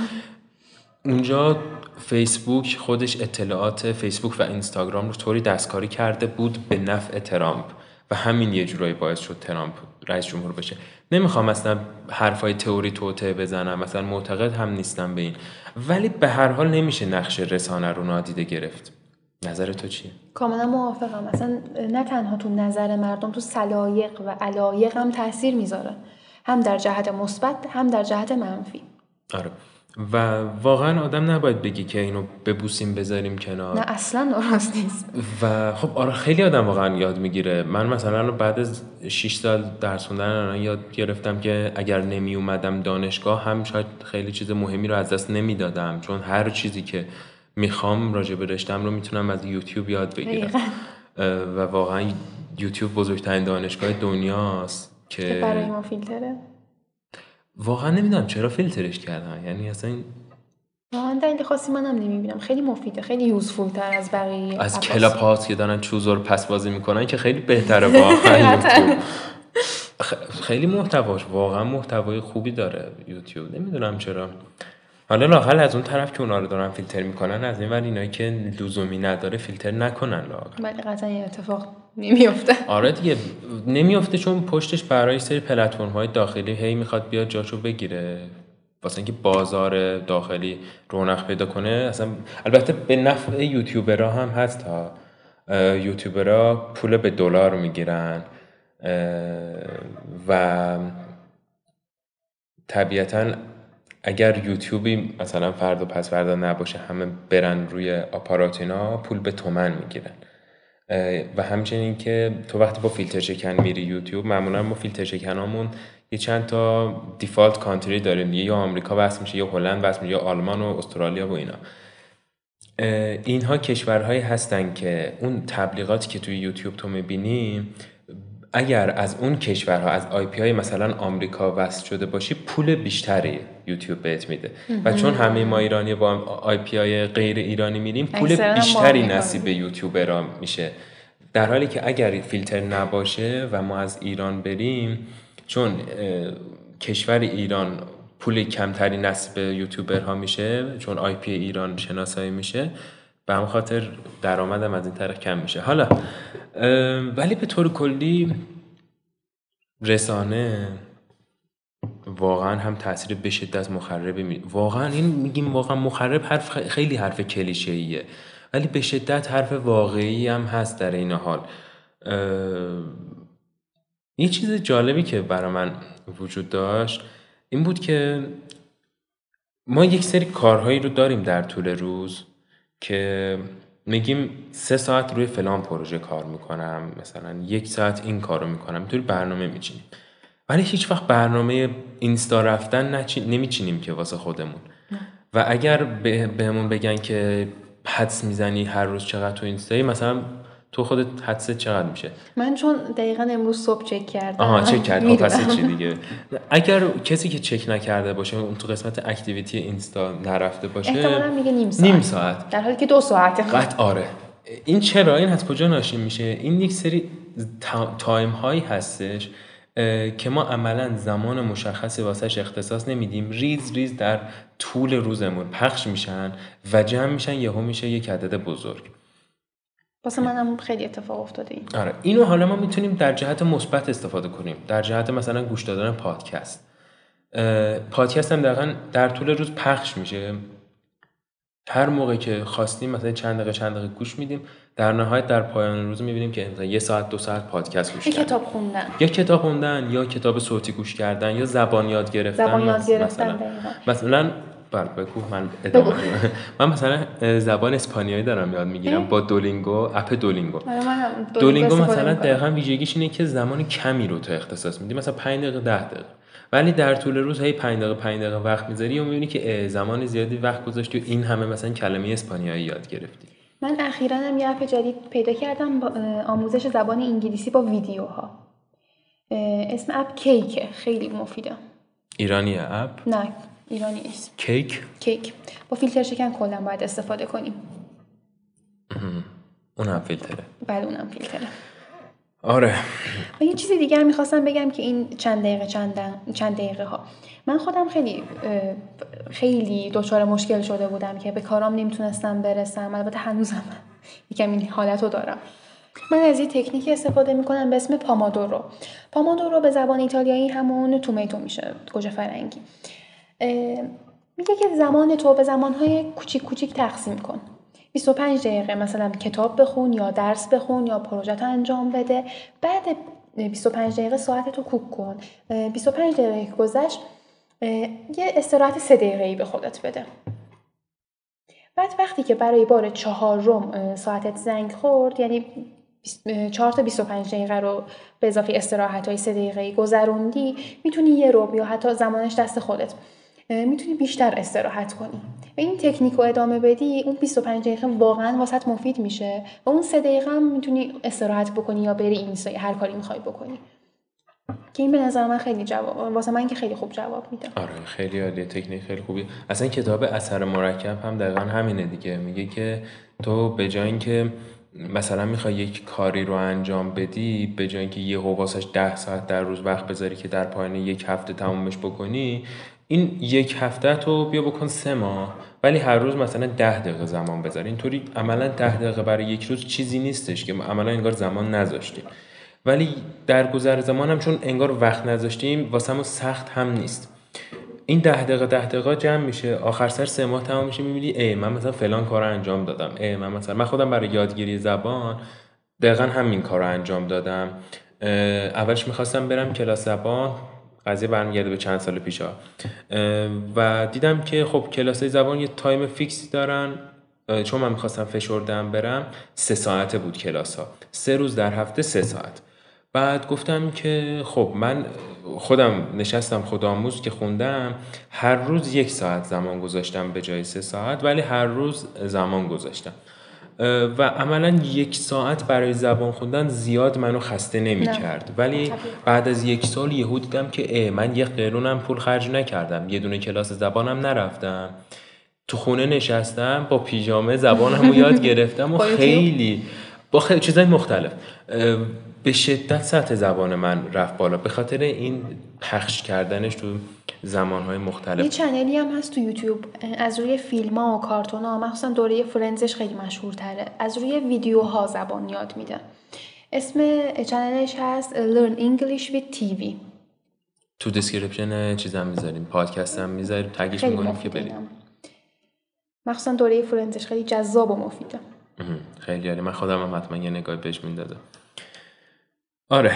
اونجا فیسبوک خودش اطلاعات فیسبوک و اینستاگرام رو طوری دستکاری کرده بود به نفع ترامپ. و همین یه جورایی باعث شد ترامپ رئیس جمهور بشه. نمی‌خوام مثلا حرفای تئوری توته بزنم مثلا معتقد هم نیستم به این. ولی به هر حال نمیشه نقش رسانه رو نادیده گرفت. نظر تو چیه؟
کاملا موافقم. اصلا نه تنها تو نظر مردم تو سلایق و علایق هم تاثیر می‌ذاره. هم در جهت مثبت هم در جهت منفی.
آره. و واقعا آدم نباید بگی که اینو ببوسیم بذاریم کنار.
نه اصلا درست نیست.
و خب آره خیلی آدم واقعا یاد می‌گیره. من مثلا بعد از 6 سال درس خوندن الان یاد گرفتم که اگر نمی اومدم دانشگاه هم شاید خیلی چیز مهمی رو از دست نمی‌دادم. چون هر چیزی که می‌خوام راجع به رشتم رو می‌تونم از یوتیوب یاد بگیرم. و واقعا یوتیوب بزرگترین دانشگاه دنیاست
که برای ما فیلتره.
واقعا نمی‌دونم چرا فیلترش کردن. یعنی اصلا این
واقعا دلیل خاصی منم نمی‌بینم. خیلی مفیده خیلی یوزفول تر از بقیه.
از. کلاب هاست که دارن چوزور پس بازی می‌کنن که خیلی بهتره واقعا خیلی محتواش واقعا محتوای خوبی داره یوتیوب. نمی‌دونم چرا. حالا لاقل از اون طرف که اونا رو دارن فیلتر می‌کنن از این ور اینایی که لزومی نداره فیلتر نکنن لاقل
ولی قطعا این اتفاق نمیفته
آره دیگه نمیافته چون پشتش برای سری پلتفرم های داخلی هی می‌خواد بیاد جاشو بگیره. واسه اینکه بازار داخلی رونق پیدا کنه اصلا البته به نفع یوتیوبرها هم هست ها. اه، یوتیوبرها پول به دلار می‌گیرن. و طبیعتا اگر یوتیوبی مثلا فردا پس فردا نباشه همه برن روی آپارات اینا پول به تومن می‌گیرن. و همچنین که تو وقتی با فیلتر شکن میری یوتیوب معمولا ما فیلتر شکنامون یه چند تا default country داریم. یا آمریکا وصل میشه یا هلند وصل میشه یا آلمان و استرالیا و اینا. اینها کشورهایی هستن که اون تبلیغاتی که توی یوتیوب تو می‌بینی اگر از اون کشورها از IP های مثلا آمریکا وصل شده باشی پول بیشتری یوتیوب بهت میده. و چون همه ما ایرانی با IP های غیر ایرانی میریم پول بیشتری نصیب یوتیوبرا میشه. در حالی که اگر فیلتر نباشه و ما از ایران بریم چون کشور ایران پول کمتری نصیب یوتیوبرها میشه چون آی پی ایران شناسایی میشه به همون خاطر درآمدم از این طرف کم میشه. حالا ولی به طور کلی رسانه واقعا هم تاثیر به شدت مخربی می... واقعا این میگیم واقعا مخرب حرف خیلی حرف کلیشه ایه ولی به شدت حرف واقعی هم هست در این حال. اه، یه چیز جالبی که برای من وجود داشت این بود که ما یک سری کارهایی رو داریم در طول روز. که میگیم سه ساعت روی فلان پروژه کار می‌کنم مثلا یک ساعت این کار رو می‌کنم اینطوری برنامه میچینیم. ولی هیچ وقت برنامه اینستا رفتن نچی... نمیچینیم که واسه خودمون. و اگر به- بهمون بگن که حدس می‌زنی هر روز چقدر تو اینستایی مثلا تو خودت حدست چقدر میشه؟
من چون دقیقا امروز صبح چک کردم.
آها چک کرد خب پس. چی دیگه؟ اگر کسی که چک نکرده باشه اون تو قسمت activity اینستا نرفته باشه
احتمالاً میگه نیم ساعت.
نیم ساعت.
در حالی که دو ساعته
قطع آره. این چرا؟ این از کجا ناشی میشه؟ این یک سری تا- time هایی هستش که ما عملا زمان مشخصی واسهش اختصاص نمیدیم. ریز ریز در طول روزمون پخش میشن و جمع میشن یهو میشه یک عدد بزرگ.
واسه منم خیلی اتفاق افتاده این.
آره. اینو حالا ما می‌تونیم در جهت مثبت استفاده کنیم. در جهت مثلا گوش دادن پادکست. پادکست هم دقیقا در طول روز پخش میشه. هر موقع که خواستیم مثلا چند دقیقه چند دقیقه گوش میدیم در نهایت در پایان روز می‌بینیم که مثلا یه ساعت دو ساعت پادکست گوش کردیم.
کتاب خوندن.
یا کتاب خوندن یا کتاب صوتی گوش کردن یا زبان یاد گرفتن
زبان یاد گرفتن
مثلا. مثلا بله بگو من ادامه
بگو.
من مثلا زبان اسپانیایی دارم یاد می‌گیرم؟ با دولینگو اپ دولینگو.
آره
دولینگو
استفاده
مثلا. دقیقا ویژگیش اینه که زمان کمی رو تو اختصاص میدی مثلا 5 دقیقه 10 دقیقه. ولی در طول روز هی 5 دقیقه 5 دقیقه وقت می‌ذاری و می‌بینی که زمان زیادی وقت گذاشتی و این همه مثلا کلمه اسپانیایی یاد گرفتی.
من اخیرا هم یه اپ جدید پیدا کردم با آموزش زبان انگلیسی با ویدیوها. اسم اپ کیکه خیلی مفیده.
ایرانی اپ؟
نه. ایرانی نیست.
کیک؟
کیک. با فیلتر شکن کلا باید استفاده کنیم.
اون هم فیلتره.
بله اونم فیلتره.
آره.
و یه چیز دیگر می‌خواستم بگم که این چند دقیقه چند, چند دقیقه ها من خودم خیلی خیلی دچار مشکل شده بودم که به کارام نمی‌تونستم برسم. البته هنوزم یکم این حالت رو دارم. من از یه تکنیک استفاده می‌کنم به اسم پامادورو. پامادورو به زبان ایتالیایی همون تومیتو میشه گوجه فرنگی. میگه که زمان تو به زمانهای کوچیک کوچیک تقسیم کن. 25 دقیقه مثلا کتاب بخون یا درس بخون یا پروژه انجام بده. بعد 25 دقیقه ساعت تو کوک کن. اه، 25 دقیقه گذشت یه استراحت 3 دقیقه‌ای به خودت بده. بعد وقتی که برای بار چهارم ساعتت زنگ خورد یعنی 4 تا 25 دقیقه رو به اضافه استراحت های 3 دقیقه گذروندی می‌تونی یه ربع یا حتی زمانش دست خودت. می‌تونی بیشتر استراحت کنی. و این تکنیک رو ادامه بدی اون 25 دقیقه واقعا واسط مفید میشه. و اون 3 دقیقه هم می‌تونی استراحت بکنی یا بری یا هر کاری می‌خوای بکنی. که این به نظر من خیلی جواب واسه من که خیلی خوب جواب میده.
آره خیلی عالیه تکنیک خیلی خوبی. اصلا کتاب اثر مرکب هم دقیقا همینه دیگه. میگه که تو به جای اینکه مثلا می‌خوای یک کاری رو انجام بدی به جای اینکه یه واسش ده ساعت در روز وقت بذاری که در پایان یک هفته تمومش بکنی این یک هفته تو بیا بکن سه ماه. ولی هر روز مثلا ده دقیقه زمان بذار. اینطوری عملا ده دقیقه برای یک روز چیزی نیستش که عملا انگار زمان نذاشتیم. ولی در گذر زمان هم چون انگار وقت نذاشتیم واسش سخت هم نیست. این ده دقیقه ده دقیقه جمع میشه. آخر سر سه ماه تمام میشه می‌بینی ای من مثلا فلان کار انجام دادم. ای من مثلا من خودم برای یادگیری زبان دقیقا همین کار انجام دادم. اولش می‌خواستم برم کلاس زبان. قضیه برمیگرده به چند سال پیش ها و دیدم که خب کلاس زبان یه time fix ی دارن. چون من می‌خواستم فشرده برم سه ساعته بود کلاس ها سه روز در هفته سه ساعت. بعد گفتم که خب من خودم نشستم خودآموز که خوندم. هر روز یک ساعت زمان گذاشتم به جای سه ساعت ولی هر روز زمان گذاشتم. و عملا یک ساعت برای زبان خوندن زیاد منو خسته نمی کرد ولی بعد از یک سال یهو دیدم که اه من یه قرونم پول خرج نکردم. یه دونه کلاس زبانم نرفتم. تو خونه نشستم با پیژامه زبانم رو یاد گرفتم و خیلی با خیلی چیزای مختلف. به شدت سطح زبان من رفت بالا. به خاطر این پخش کردنش تو زمانهای مختلف.
یه چنلی هم هست تو یوتیوب. از روی فیلم ها و کارتون ها مخصوصا دوره فرنزش خیلی مشهورتره. از روی ویدیوها زبان یاد میده. اسم چنلش هست Learn English with TV
تو description چیزم می‌ذاریم پادکست هم می‌ذاریم. tag ش می‌کنیم که بریم.
مخصوصا دوره Friends ش خیلی جذاب و مفیده.
خیلی عالی. من خودم هم حتما یه نگاه بهش می‌دادم آره.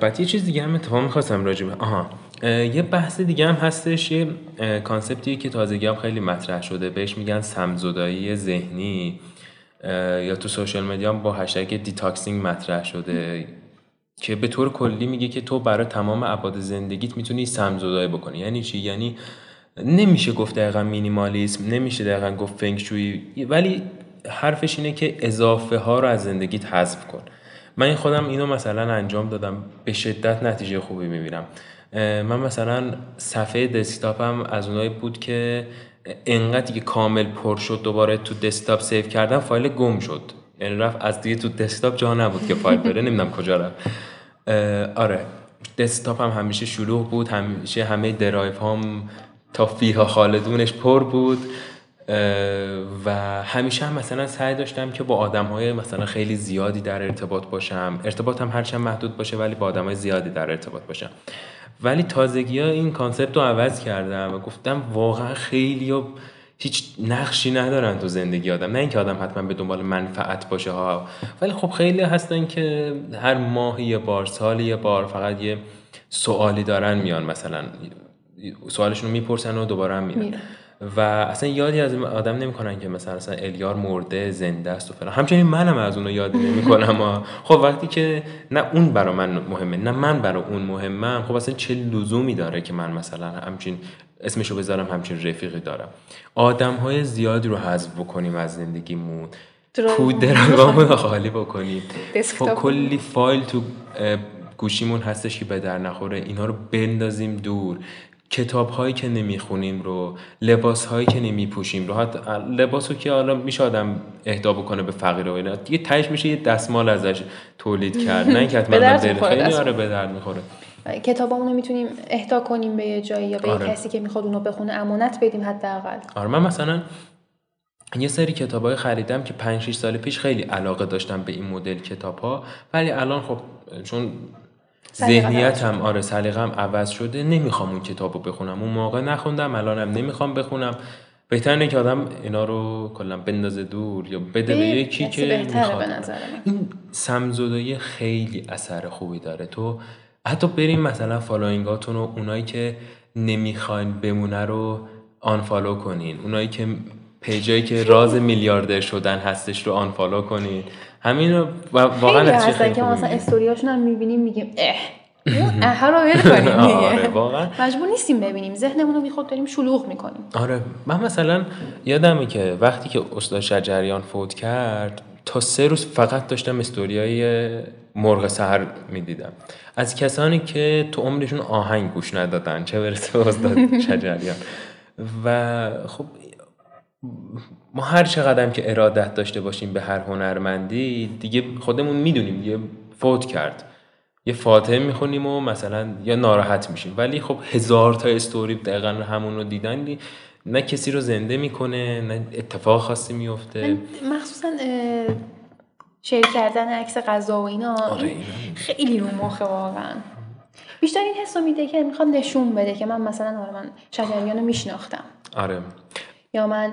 بعد یه چیز دیگه هم اتفاق می‌خواستم راجبه آها. یه بحث دیگه هم هستش یه concept ی که تازگی هم خیلی مطرح شده. بهش میگن سمزدایی ذهنی. یا تو social media با هشتگ detoxing مطرح شده. که به طور کلی میگه که تو برای تمام ابعاد زندگیت می‌تونی سمزدایی بکنی. یعنی چی؟ یعنی نمیشه گفت دقیقا مینیمالیسم نمیشه دقیقا گفت فنگشویی ولی حرفش اینه که اضافه ها رو از زندگیت حذف کن. من این خودم اینو مثلا انجام دادم. به شدت نتیجه خوبی می‌بینم. من مثلا صفحه دسکتاپم از اونایی بود که انقدر که کامل پر شد دوباره تو دسکتاپ سیو کردم فایل گم شد. یعنی رفت از دیگه تو دسکتاپ جا نبود که فایل بره نمی‌دونم کجا رفت. آره. دسکتاپ هم همیشه شلوغ بود همیشه همه درایف هم تا فیها خالدونش پر بود. و همیشه هم مثلا سعی داشتم که با آدم های مثلا خیلی زیادی در ارتباط باشم. ارتباطم هرچند محدود باشه ولی با آدم های زیادی در ارتباط باشم. ولی تازگی ها این concept رو عوض کردم و گفتم واقعا خیلی ها هیچ نقشی ندارن تو زندگی آدم. نه اینکه آدم حتما به دنبال منفعت باشه ها. ولی خب خیلی هستن که هر ماه یه بار سال یه بار فقط یه سوالی دارن میان مثلا. سوالشون رو می‌پرسن و دوباره هم میرن. و اصلا یادی از آدم نمی‌کنن که مثلا اصلا الیار مرده زنده است و فلان. همچنین منم از اونو یاد نمی‌کنم. خب وقتی که نه اون برا من مهمه نه من برا اون مهمم خب اصلا چه لزومی داره که من مثلا همچین اسمشو بذارم همچین رفیقی دارم؟ آدم های زیادی رو حذف بکنیم از زندگیمون. تو درامون خالی بکنیم. خب کلی فایل تو گوشیمون هستش که به در نخوره. اینا رو بندازیم دور. کتاب هایی که نمی‌خونیم رو لباس هایی که نمیپوشیم رو لباس رو که حالا میشه آدم اهدا بکنه به فقیر و اینا دیگه تهش میشه یه دستمال ازش تولید کرد. نه اینکه حتما خیلی آره به درد می‌خوره.
کتابامون رو می‌تونیم اهدا کنیم به یه جایی یا به آره. کسی که می‌خواد اونو بخونه امانت بدیم حداقل.
آره من مثلا یه سری کتاب خریدم که 5 6 سال پیش خیلی علاقه داشتم به این مدل کتاب ها ولی الان خب چون ذهنیت هم آره سلیقم عوض شده. نمی‌خوام اون کتاب رو بخونم. اون موقع نخوندم الانم نمی‌خوام بخونم. بهتر اینه که آدم اینا رو کلا بندازه دور یا بده به یکی که می‌خواد. این سمزدایی خیلی اثر خوبی داره. تو حتی بریم مثلا following اتون و اونایی که نمی‌خواین بمونه رو unfollow کنین. اونایی که page ایی که راز میلیاردر شدن هستش رو unfollow کنین همین رو واقعا
خیلی هستن که مثلا استوریاشون هم می‌بینیم میگیم اه اون اه رو ول کنیم
آره واقعا.
مجبور نیستیم ببینیم ذهنمون رو بیخود داریم شلوغ می‌کنیم.
آره من مثلا یادمه که وقتی که استاد شجریان فوت کرد تا سه روز فقط داشتم استوریای مرغ سهر می‌دیدم. از کسانی که تو عمرشون آهنگ گوش ندادن چه برسه استاد شجریان. و خب ما هر چقدر که ارادت داشته باشیم به هر هنرمندی دیگه خودمون می‌دونیم یه فوت کرد. یه فاتحه می‌خونیم و مثلا یا ناراحت میشیم. ولی خب هزار تا استوری دقیقا همون رو دیدن نه کسی رو زنده می‌کنه نه اتفاق خاصی میفته
مخصوصا شیر کردن عکس غذا و اینا
آره
خیلی رو مخه واقعا. بیشتر این حسو میده که می‌خوام نشون بده که من مثلا آره من شجریان رو میشناختم.
آره.
یا من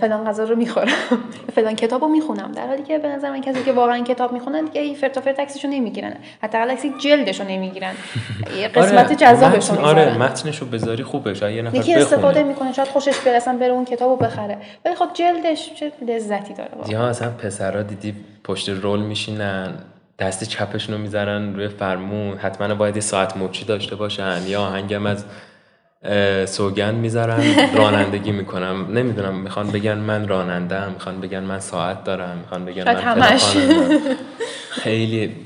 فلان غذا رو می‌خورم فلان کتاب رو می‌خونم. در حالی که به نظر من کسی که واقعا کتاب می‌خونن دیگه این فرتا فرت عکسشو نمی‌گیرن. حتی عکس جلدشو نمی‌گیرن. یه قسمت آره جذابش رو
آره متنشو بذاری خوبه. شاید یه نفر
یکی استفاده می‌کنه شاید خوشش بیاد اصلا بره اون کتابو بخره. ولی خب جلدش چه لذتی داره
یا اصلا پسرا دیدی پشت رول میشینن دست چپشون رو می‌ذارن روی فرمون حتما باید یه ساعت مچی داشته باشن یا آهنگم از سوگند می‌ذارم رانندگی می‌کنم. نمی‌دونم می‌خوان بگن من راننده می‌خوان بگن من ساعت دارم می‌خوان بگن من
همش.
خیلی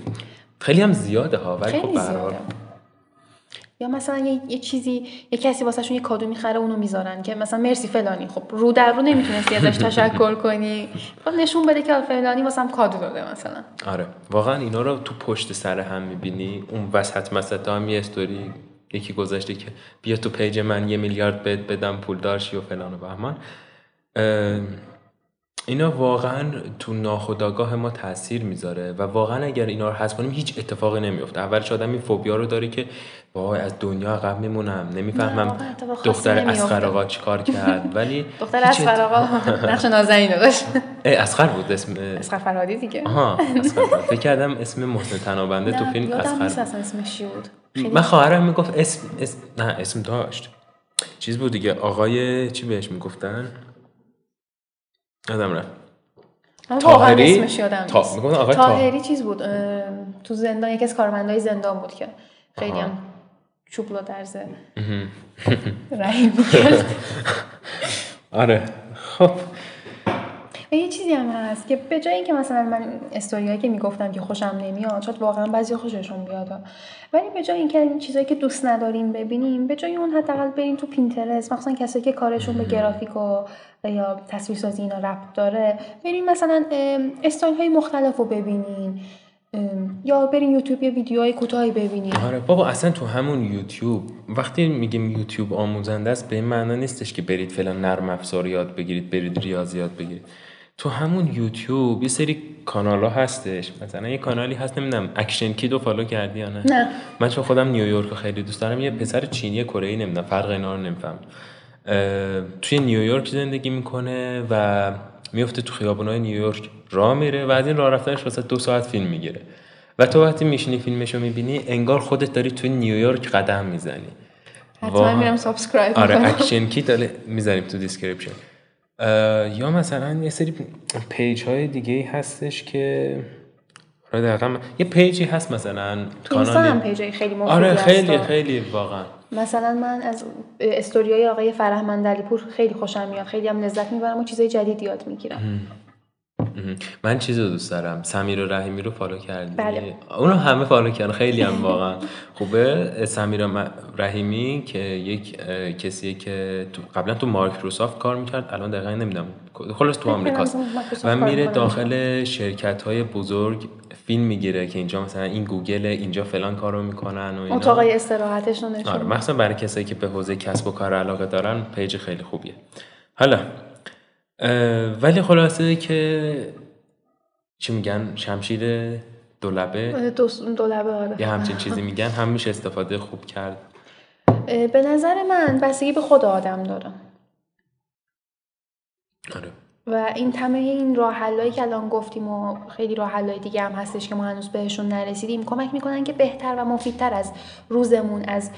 خیلی هم زیاده ها ولی خب
یا مثلا یه, یه چیزی یه کسی واسهشون یه کادو می‌خره اونو می‌ذارن که مثلا مرسی فلانی. خب رو در رو نمی‌تونستی ازش تشکر کنی. خب نشون بده که فلانی واسم کادو داده مثلا.
آره. واقعا اینا رو تو پشت سر هم می‌بینی. اون وسط مسط هم یه استوری یکی گذاشته که بیا تو page من یه میلیارد بهت بدم پول دارشی و فلان و بهمان. اینا واقعا تو ناخودآگاه ما تاثیر می‌ذاره و واقعا اگر اینا رو حذف کنیم هیچ اتفاقی نمیفته اولش آدم این فوبیا رو داره که وای از دنیا عقب میمونم نمی‌فهمم دختر. اسخر آقا چیکار کرد ولی
دختر اسفر آقا نقش نازنین داشت
اه، اسخر بود اسم
اسخر فرهادی دیگه
آها. فکر کردم اسم محسن تنابنده تو فیلم.
اصلا اسمش چی بود
من خواهرم می‌گفت اسم, اسم نه اسم داشت چیز بود دیگه آقای چی بهش می‌گفتن یادم رفت طاهری؟
اسمش یادم
تا-. طاهری
چیز بود تو زندان یکی از کارمندای زندان بود که خیلی. هم چوبلو درزه
مهم.
رحیم می‌کرد
آره. خب.
و یه چیزی هم هست که به جای اینکه مثلا من استوریایی که می‌گفتم که خوشم نمیاد شاید واقعا بعضی خوششون بیاد. ولی به جای اینکه این چیزایی که دوست نداریم ببینیم به جای اون حداقل بریم تو پینترست مخصوصا کسایی که کارشون به گرافیک و یا تصویرسازی اینا ربط داره بریم مثلا استایل های مختلف رو ببینین یا بریم یوتیوب یه ویدیوهای کوتاهی ببینین.
آره بابا اصلا تو همون یوتیوب وقتی میگیم یوتیوب آموزنده است به این معنا نیستش که برید فلان نرم افزار یاد بگیرید برید ریاضیات بگیرید. تو همون یوتیوب یه سری کانال ها هستش. مثلا یه کانالی هست نمی‌دونم Action Kid رو follow کردی یا نه؟
نه.
من چون خودم نیویورک رو خیلی دوست دارم یه پسر چینی کره ای نمی‌دونم فرق اینا رو نمیفهم. توی نیویورک زندگی می‌کنه و میفته تو خیابونای نیویورک. راه میره و از این راه رفتنش واسه دو ساعت فیلم می‌گیره. و تو وقتی میشینی فیلمش رو می‌بینی انگار خودت داری توی نیویورک قدم می‌زنی.
حتما میرم subscribe
آره Action Kid آره می‌ذاریم تو description. یا مثلا یه سری page های دیگه هستش که آره دقیقا من- یه page ی هست مثلا
اینستا هم
کانال
page ای خیلی مفیدی
آره. خیلی خیلی واقعا
مثلا من از استوریای آقای فرهمند علیپور خیلی خوشم میاد خیلی هم لذت می‌برم و چیزای جدید یاد می‌گیرم.
من چیز رو دوست دارم. سمیر رحیمی رو follow کردی؟
بله.
اونو همه follow کردن. خیلی هم واقعا. خوبه. سمیر رحیمی که یک کسیه که قبلا تو مایکروسافت کار می‌کرد الان دقیقا نمی‌دونم. خلاصه تو آمریکاست و میره. داخل شرکت های بزرگ فیلم می‌گیره که اینجا مثلا این گوگل اینجا فلان کارو می‌کنن و اینا.
اتاقای استراحتش رو نشون
آره. مخصوصا برای کسایی که به حوزه کسب و کار علاقه دارن page خیلی خوبیه. حالا ولی خلاصه که چی میگن؟ شمشیر دولبه؟
دو دو لبه آره.
یه همچین چیزی میگن. هم میشه استفاده خوب کرد.
به نظر من بستگی به خود آدم داره.
آره.
و این تمه این راه حلایی که الان گفتیم و خیلی راه حلای دیگه هم هستش که ما هنوز بهشون نرسیدیم کمک می‌کنن که بهتر و مفیدتر از روزمون از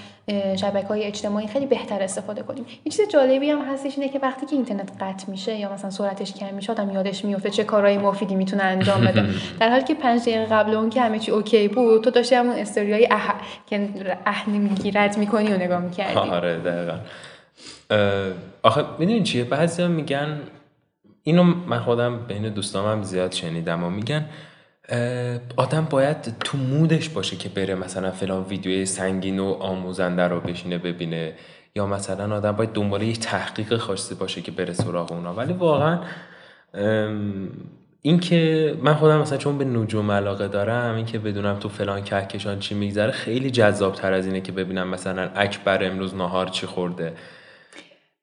شبکه های اجتماعی خیلی بهتر استفاده کنیم. یه چیز جالبی هم هستش اینه که وقتی که اینترنت قطع میشه یا مثلا سرعتش کم میشه آدم یادش میفته چه کارهای مفیدی می‌تونه انجام بده. در حالی که پنج دقیقه قبل اون که همه چی اوکی بود تو داشتی همون استوریای اح... که اهن می‌گیرد می‌کنی و نگاه می‌کردی.
آره دقیقا. آخه می‌دونی چیه؟ بعضی میگن اینو من خودم بین دوستام هم زیاد شنیدم و میگن آدم باید تو مودش باشه که بره مثلا فلان ویدیوی سنگین و آموزنده رو بشینه ببینه. یا مثلا آدم باید دنبال یه تحقیق خاصی باشه که بره سراغ اونا. ولی واقعا این که من خودم مثلا چون به نجوم علاقه دارم این که بدونم تو فلان کهکشان چی میگذره خیلی جذاب تر از اینه که ببینم مثلا اکبر امروز نهار چی خورده.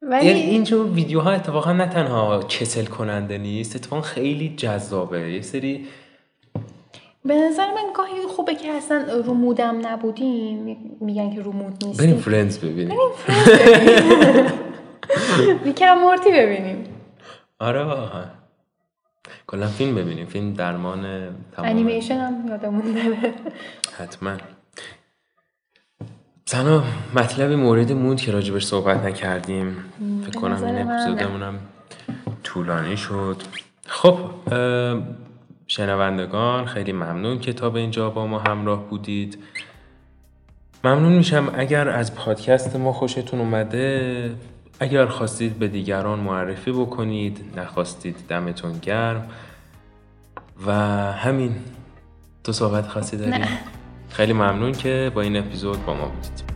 ولی
یعنی اینجور ویدیوها اتفاقا نه تنها کسل کننده نیست اتفاقا خیلی جذابه. یه سری
به نظر من گاهی خوبه که اصلا رو مودم نبودیم. میگن که رو مود
بریم
نیستیم
فرندز ببینیم.
یکم مورتی ببینیم.
آره واقعا. کلا فیلم ببینیم. فیلم درمان تمام
انیمیشن هم یادمون بره
حتما. سنا مطلبی مورد موند که راجبش صحبت نکردیم. فکر کنم این. اپیزودمونم طولانی شد. خب شنوندگان خیلی ممنون که تا به اینجا با ما همراه بودید. ممنون میشم اگر از پادکست ما خوشتون اومده اگر خواستید به دیگران معرفی بکنید نخواستید دمتون گرم. و همین. تو صحبت خاصی داری؟ خیلی ممنون که با این اپیزود با ما بودید.